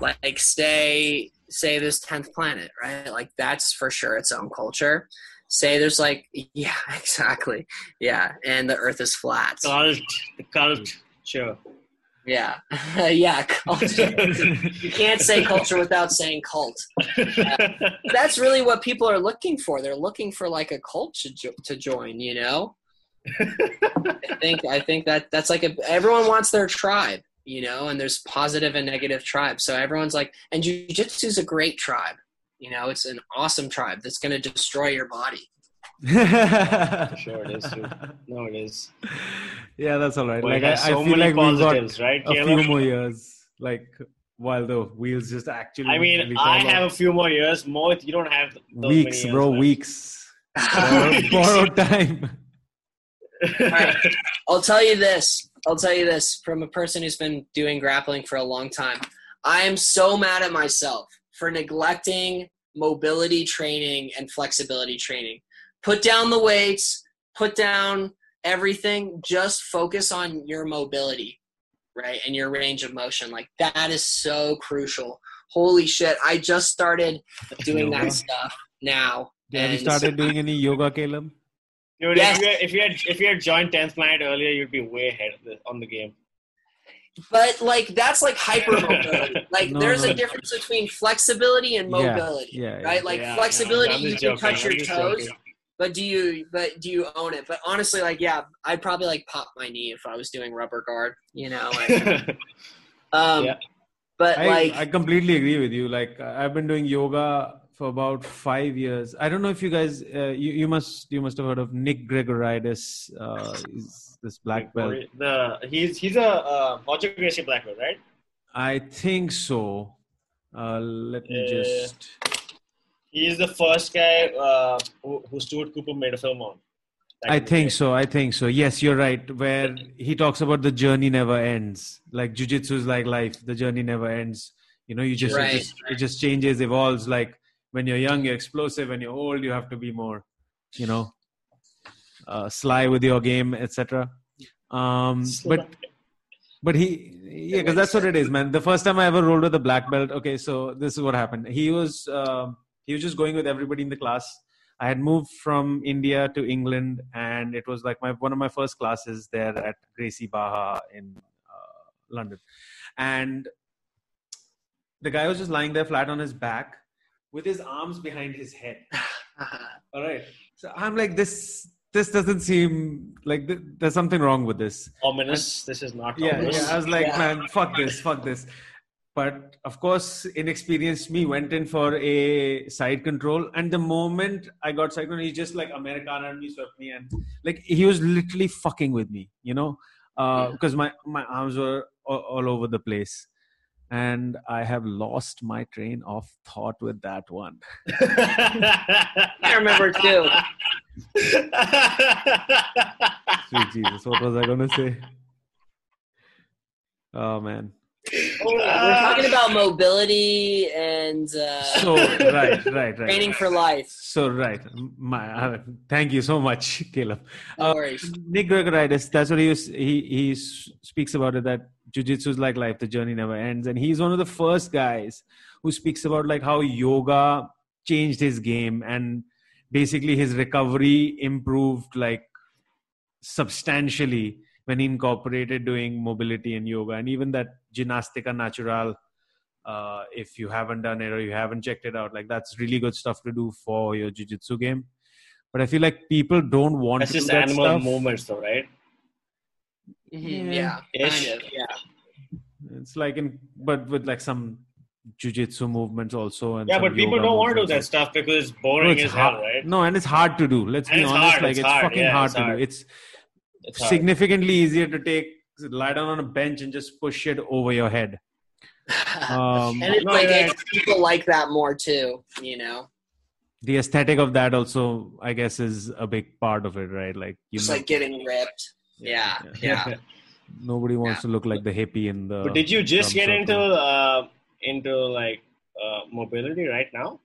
like say say this 10th planet right? Like that's for sure its own culture. Say there's like yeah exactly. Yeah and the earth is flat. Cult, the cult, sure. Yeah, yeah, culture. you can't say culture without saying cult. That's really what people are looking for. They're looking for like a cult to, jo- to join. You know, I think I think that that's like a, everyone wants their tribe. You know, and there's positive and negative tribes. So everyone's like, and jujitsu is a great tribe. You know, it's an awesome tribe that's going to destroy your body. sure it is. Too. No, it is. Yeah, that's all right. Well, like I, has I feel many like we've got right, a few more years. Like while the wheels just actually. I mean, really I fall have a few more years. Mohit, you don't have those weeks, many years, bro. man. Weeks. Borrowed, borrowed time. right. I'll tell you this. I'll tell you this from a person who's been doing grappling for a long time. I am so mad at myself for neglecting mobility training and flexibility training. Put down the weights, put down everything, just focus on your mobility, right? And your range of motion. Like that is so crucial. Holy shit. I just started doing Yoga. that stuff now. Have you And- started doing any yoga, Caleb? Dude, Yes. if, you had, if you had if you had joined 10th planet earlier, you'd be way ahead of the, on the game. But like that's like hypermobility. Like No, there's no. a difference between flexibility and mobility, yeah, yeah. right? Like Yeah, flexibility, yeah, you can joking, touch I'm your toes, joking. But do you? But do you own it? But honestly, like yeah, I'd probably like pop my knee if I was doing rubber guard, you know. Like, um, Yeah. But I, like, I completely agree with you. Like I've been doing yoga for about five years. I don't know if you guys uh, you, you must you must have heard of Nick Gregoriades. Uh, is this black belt? The he's he's a uh, Roger Gracie black belt, right? I think so. Uh, let me Yeah. just. He's the first guy uh, who, who Stuart Cooper made a film on. I think day. so. I think so. Yes, you're right. Where he talks about the journey never ends. Like jujitsu is like life. The journey never ends. You know, you just, Right, it just it just changes, evolves. Like when you're young, you're explosive. When you're old, you have to be more, you know, uh, sly with your game, etc. Um, but but he yeah because that's what it is man the first time i ever rolled with a black belt okay so this is what happened he was um, he was just going with everybody in the class i had moved from india to england and it was like my one of my first classes there at gracie barra in uh, london and the guy was just lying there flat on his back with his arms behind his head all right so i'm like this this doesn't seem like th- there's something wrong with this ominous. This is not yeah, ominous. yeah. I was like, Yeah. man, fuck this, fuck this. But of course, inexperienced me went in for a side control, and the moment I got side control, he just like Americana and me, swept me, and like he was literally fucking with me, you know, uh, because my my arms were all, all over the place, and I have lost my train of thought with that one. I remember too. Sweet Jesus, what was I gonna say? Oh man. We're talking about mobility and uh, So right, right, right. training for life. So right, my uh, thank you so much, Caleb. No Uh, worries. Nick Gregoriades, that's what he was, he he speaks about it that jujitsu is like life, the journey never ends, and he's one of the first guys who speaks about like how yoga changed his game and basically his recovery improved like substantially when he incorporated doing mobility and yoga and even that gymnastica natural uh, if you haven't done it or you haven't checked it out like that's really good stuff to do for your jiu-jitsu game but i feel like people don't want That's to do just that animal stuff. movements, though, right? Mhm, Yeah. Yeah, Ish. kind of. Yeah. it's like in but with like some jiu-jitsu movements also and Yeah, but people don't want to do that stuff because it's No, boring it's as hell, hard. right? no and it's hard to do let's And be honest hard, like it's it's, hard, fucking yeah, hard it's to hard. do it's It's hard. significantly easier to take lie down on a bench and just push it over your head um, and it's No, like yeah. it's- people like that more too. You know, the aesthetic of that also i guess is a big part of it right like you just know, like getting ripped. Yeah, yeah. nobody wants to look like the hippie in the But did you just get into uh, into like uh, mobility right now?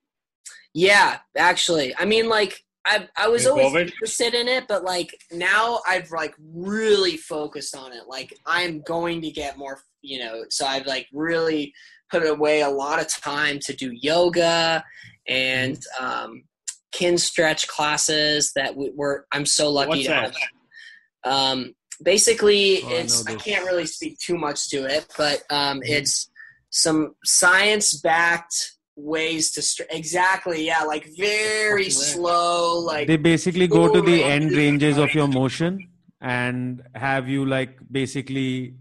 Yeah, actually. I mean, like I I was always COVID? interested in it, but like now I've like really focused on it. Like I'm going to get more, you know. So I've like really put away a lot of time to do yoga and um, kin stretch classes that we, were. I'm so lucky What's to that? have. Um, basically Oh, I it's know I, can't really speak too much to it but um, Mm-hmm. it's some science backed ways to str- exactly yeah like very slow like they basically go to the end ranges of your motion and have you like basically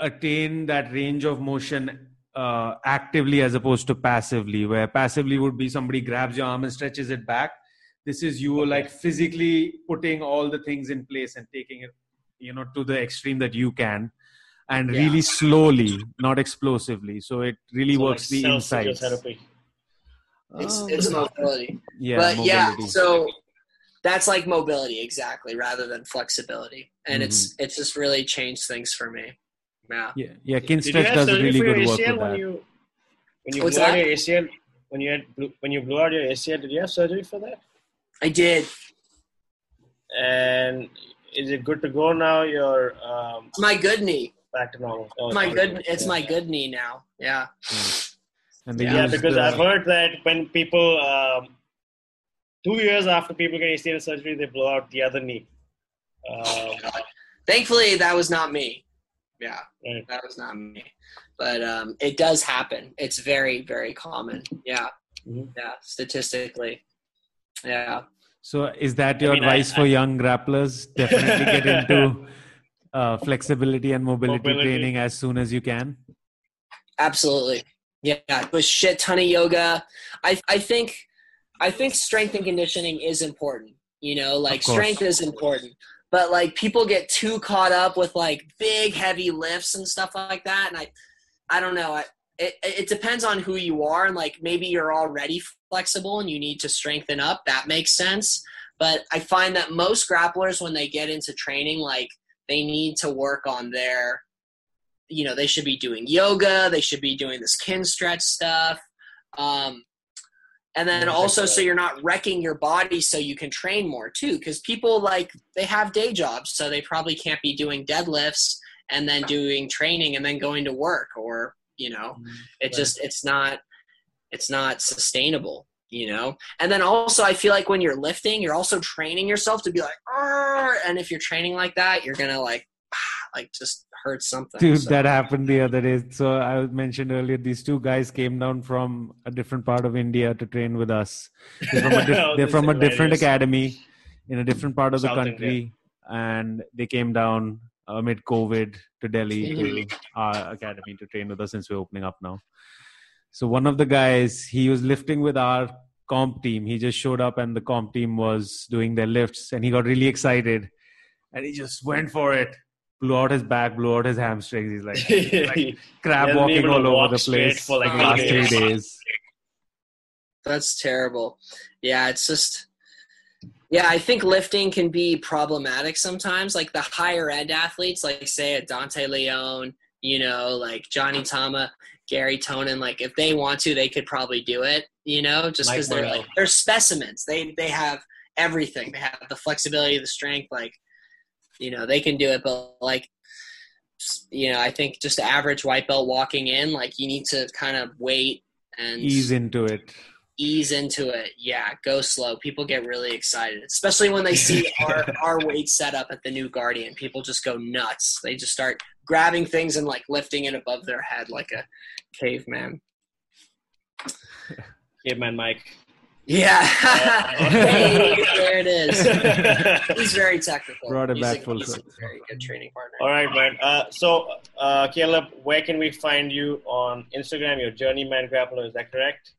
attain that range of motion uh, actively as opposed to passively where passively would be somebody grabs your arm and stretches it back. This is you like physically putting all the things in place and taking it you know to the extreme that you can and Yeah. really slowly not explosively so it really So, works like the insides self-physiotherapy. it's, Um, it's mobility yeah but yeah so that's like mobility exactly rather than flexibility and it's Mm-hmm. it's just really changed things for me yeah yeah yeah Did you kinstretch does surgery really for your good work ACL with when that you when you What's blew out your ACL when you had when you blew out your ACL? Did you have surgery for that? i did And is it good to go now? You're um, my good knee back to normal. Oh, it's my okay. good it's Yeah. my good knee now yeah and they Yeah, because the- I've heard that when people um, two years after people get ACL surgery, they blow out the other knee. Um, thankfully that was not me yeah right. that was not me but um, it does happen it's very very common yeah Mhm. yeah statistically yeah So, is that I your mean, I- advice for young grapplers? Definitely get into uh, flexibility and mobility, Mobility. training as soon as you can. absolutely. Yeah a shit ton of yoga. I i think i think strength and conditioning is important you know like strength is important. But like people get too caught up with like big heavy lifts and stuff like that and i i don't know. I, it, it depends on who you are and like maybe you're already flexible and you need to strengthen up. That makes sense. But i find that most grapplers when they get into training like they need to work on their you know they should be doing yoga they should be doing this kin stretch stuff um, and then Yeah, also so you're not wrecking your body so you can train more too because people like they have day jobs so they probably can't be doing deadlifts and then doing training and then going to work or you know it Right. just it's not it's not sustainable you know and then also i feel like when you're lifting you're also training yourself to be like "Arr!" and if you're training like that you're gonna like like just hurt something Dude, So- that happened the other day. So, I mentioned earlier, these two guys came down from a different part of India to train with us. They're from a, dif- Oh, they're from a different academy in a different part of the South country. And they came down amid COVID to Delhi mm-hmm. to our academy to train with us since we're opening up now. So one of the guys, he was lifting with our comp team. He just showed up and the comp team was doing their lifts and he got really excited and he just went for it. Blew out his back, blew out his hamstrings. He's like, he's like crab walking all to over the place for, like, the last three three days. days. That's terrible. Yeah, it's just yeah, I think lifting can be problematic sometimes. Like the higher end athletes, like say a Dante Leone, you know, like Johnny Tama, Gary Tonon, like if they want to, they could probably do it, you know, just because they're like they're specimens. They they have everything. They have the flexibility, the strength, like you know, they can do it, but like you know, I think just average white belt walking in, like you need to kind of wait and Ease into it. ease into it. Yeah, go slow. People get really excited, especially when they see our, our weight setup at the new Guardian. People just go nuts. They just start grabbing things and like lifting it above their head like a caveman. Caveman Mike. Yeah, Hey, there it is. He's very technical. Brought it he's back a, full he's a circle. very good training partner. All right, man. Uh, so, uh, Caleb, where can we find you on Instagram? Your Journeyman Grappler, is that correct?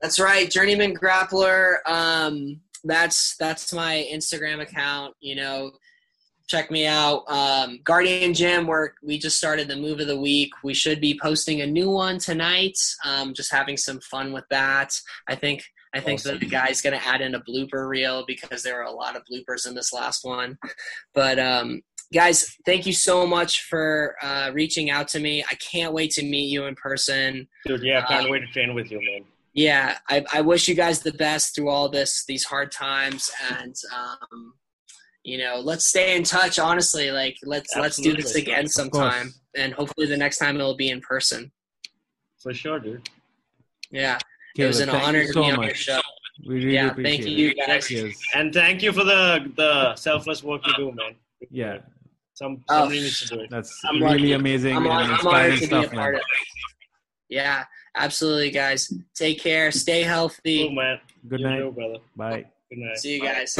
That's right, Journeyman Grappler. Um, that's that's my Instagram account. You know, check me out. Um, Guardian Gym, where we just started the move of the week. We should be posting a new one tonight. Um, just having some fun with that. I think I think Awesome. the guy's going to add in a blooper reel because there were a lot of bloopers in this last one. But um, guys, thank you so much for uh, reaching out to me. I can't wait to meet you in person Dude, yeah, can't Um, wait to train with you, man. yeah I, I wish you guys the best through all this these hard times and um, you know let's stay in touch honestly like let's let's do this again sometime and hopefully the next time it'll be in person For sure, dude. yeah it was an honor you to so be on much. your show We really Yeah, appreciate thank it. you, guys. Cheers. And thank you for the the selfless work you do, man. Yeah, Some Oh. somebody needs to do it. that's I'm really lucky. amazing I'm, and hon- I'm honored inspiring stuff, man. Yeah, absolutely, guys. Take care. Stay Cool, healthy. man. Good You night. too, brother. Bye. Good night. See you guys.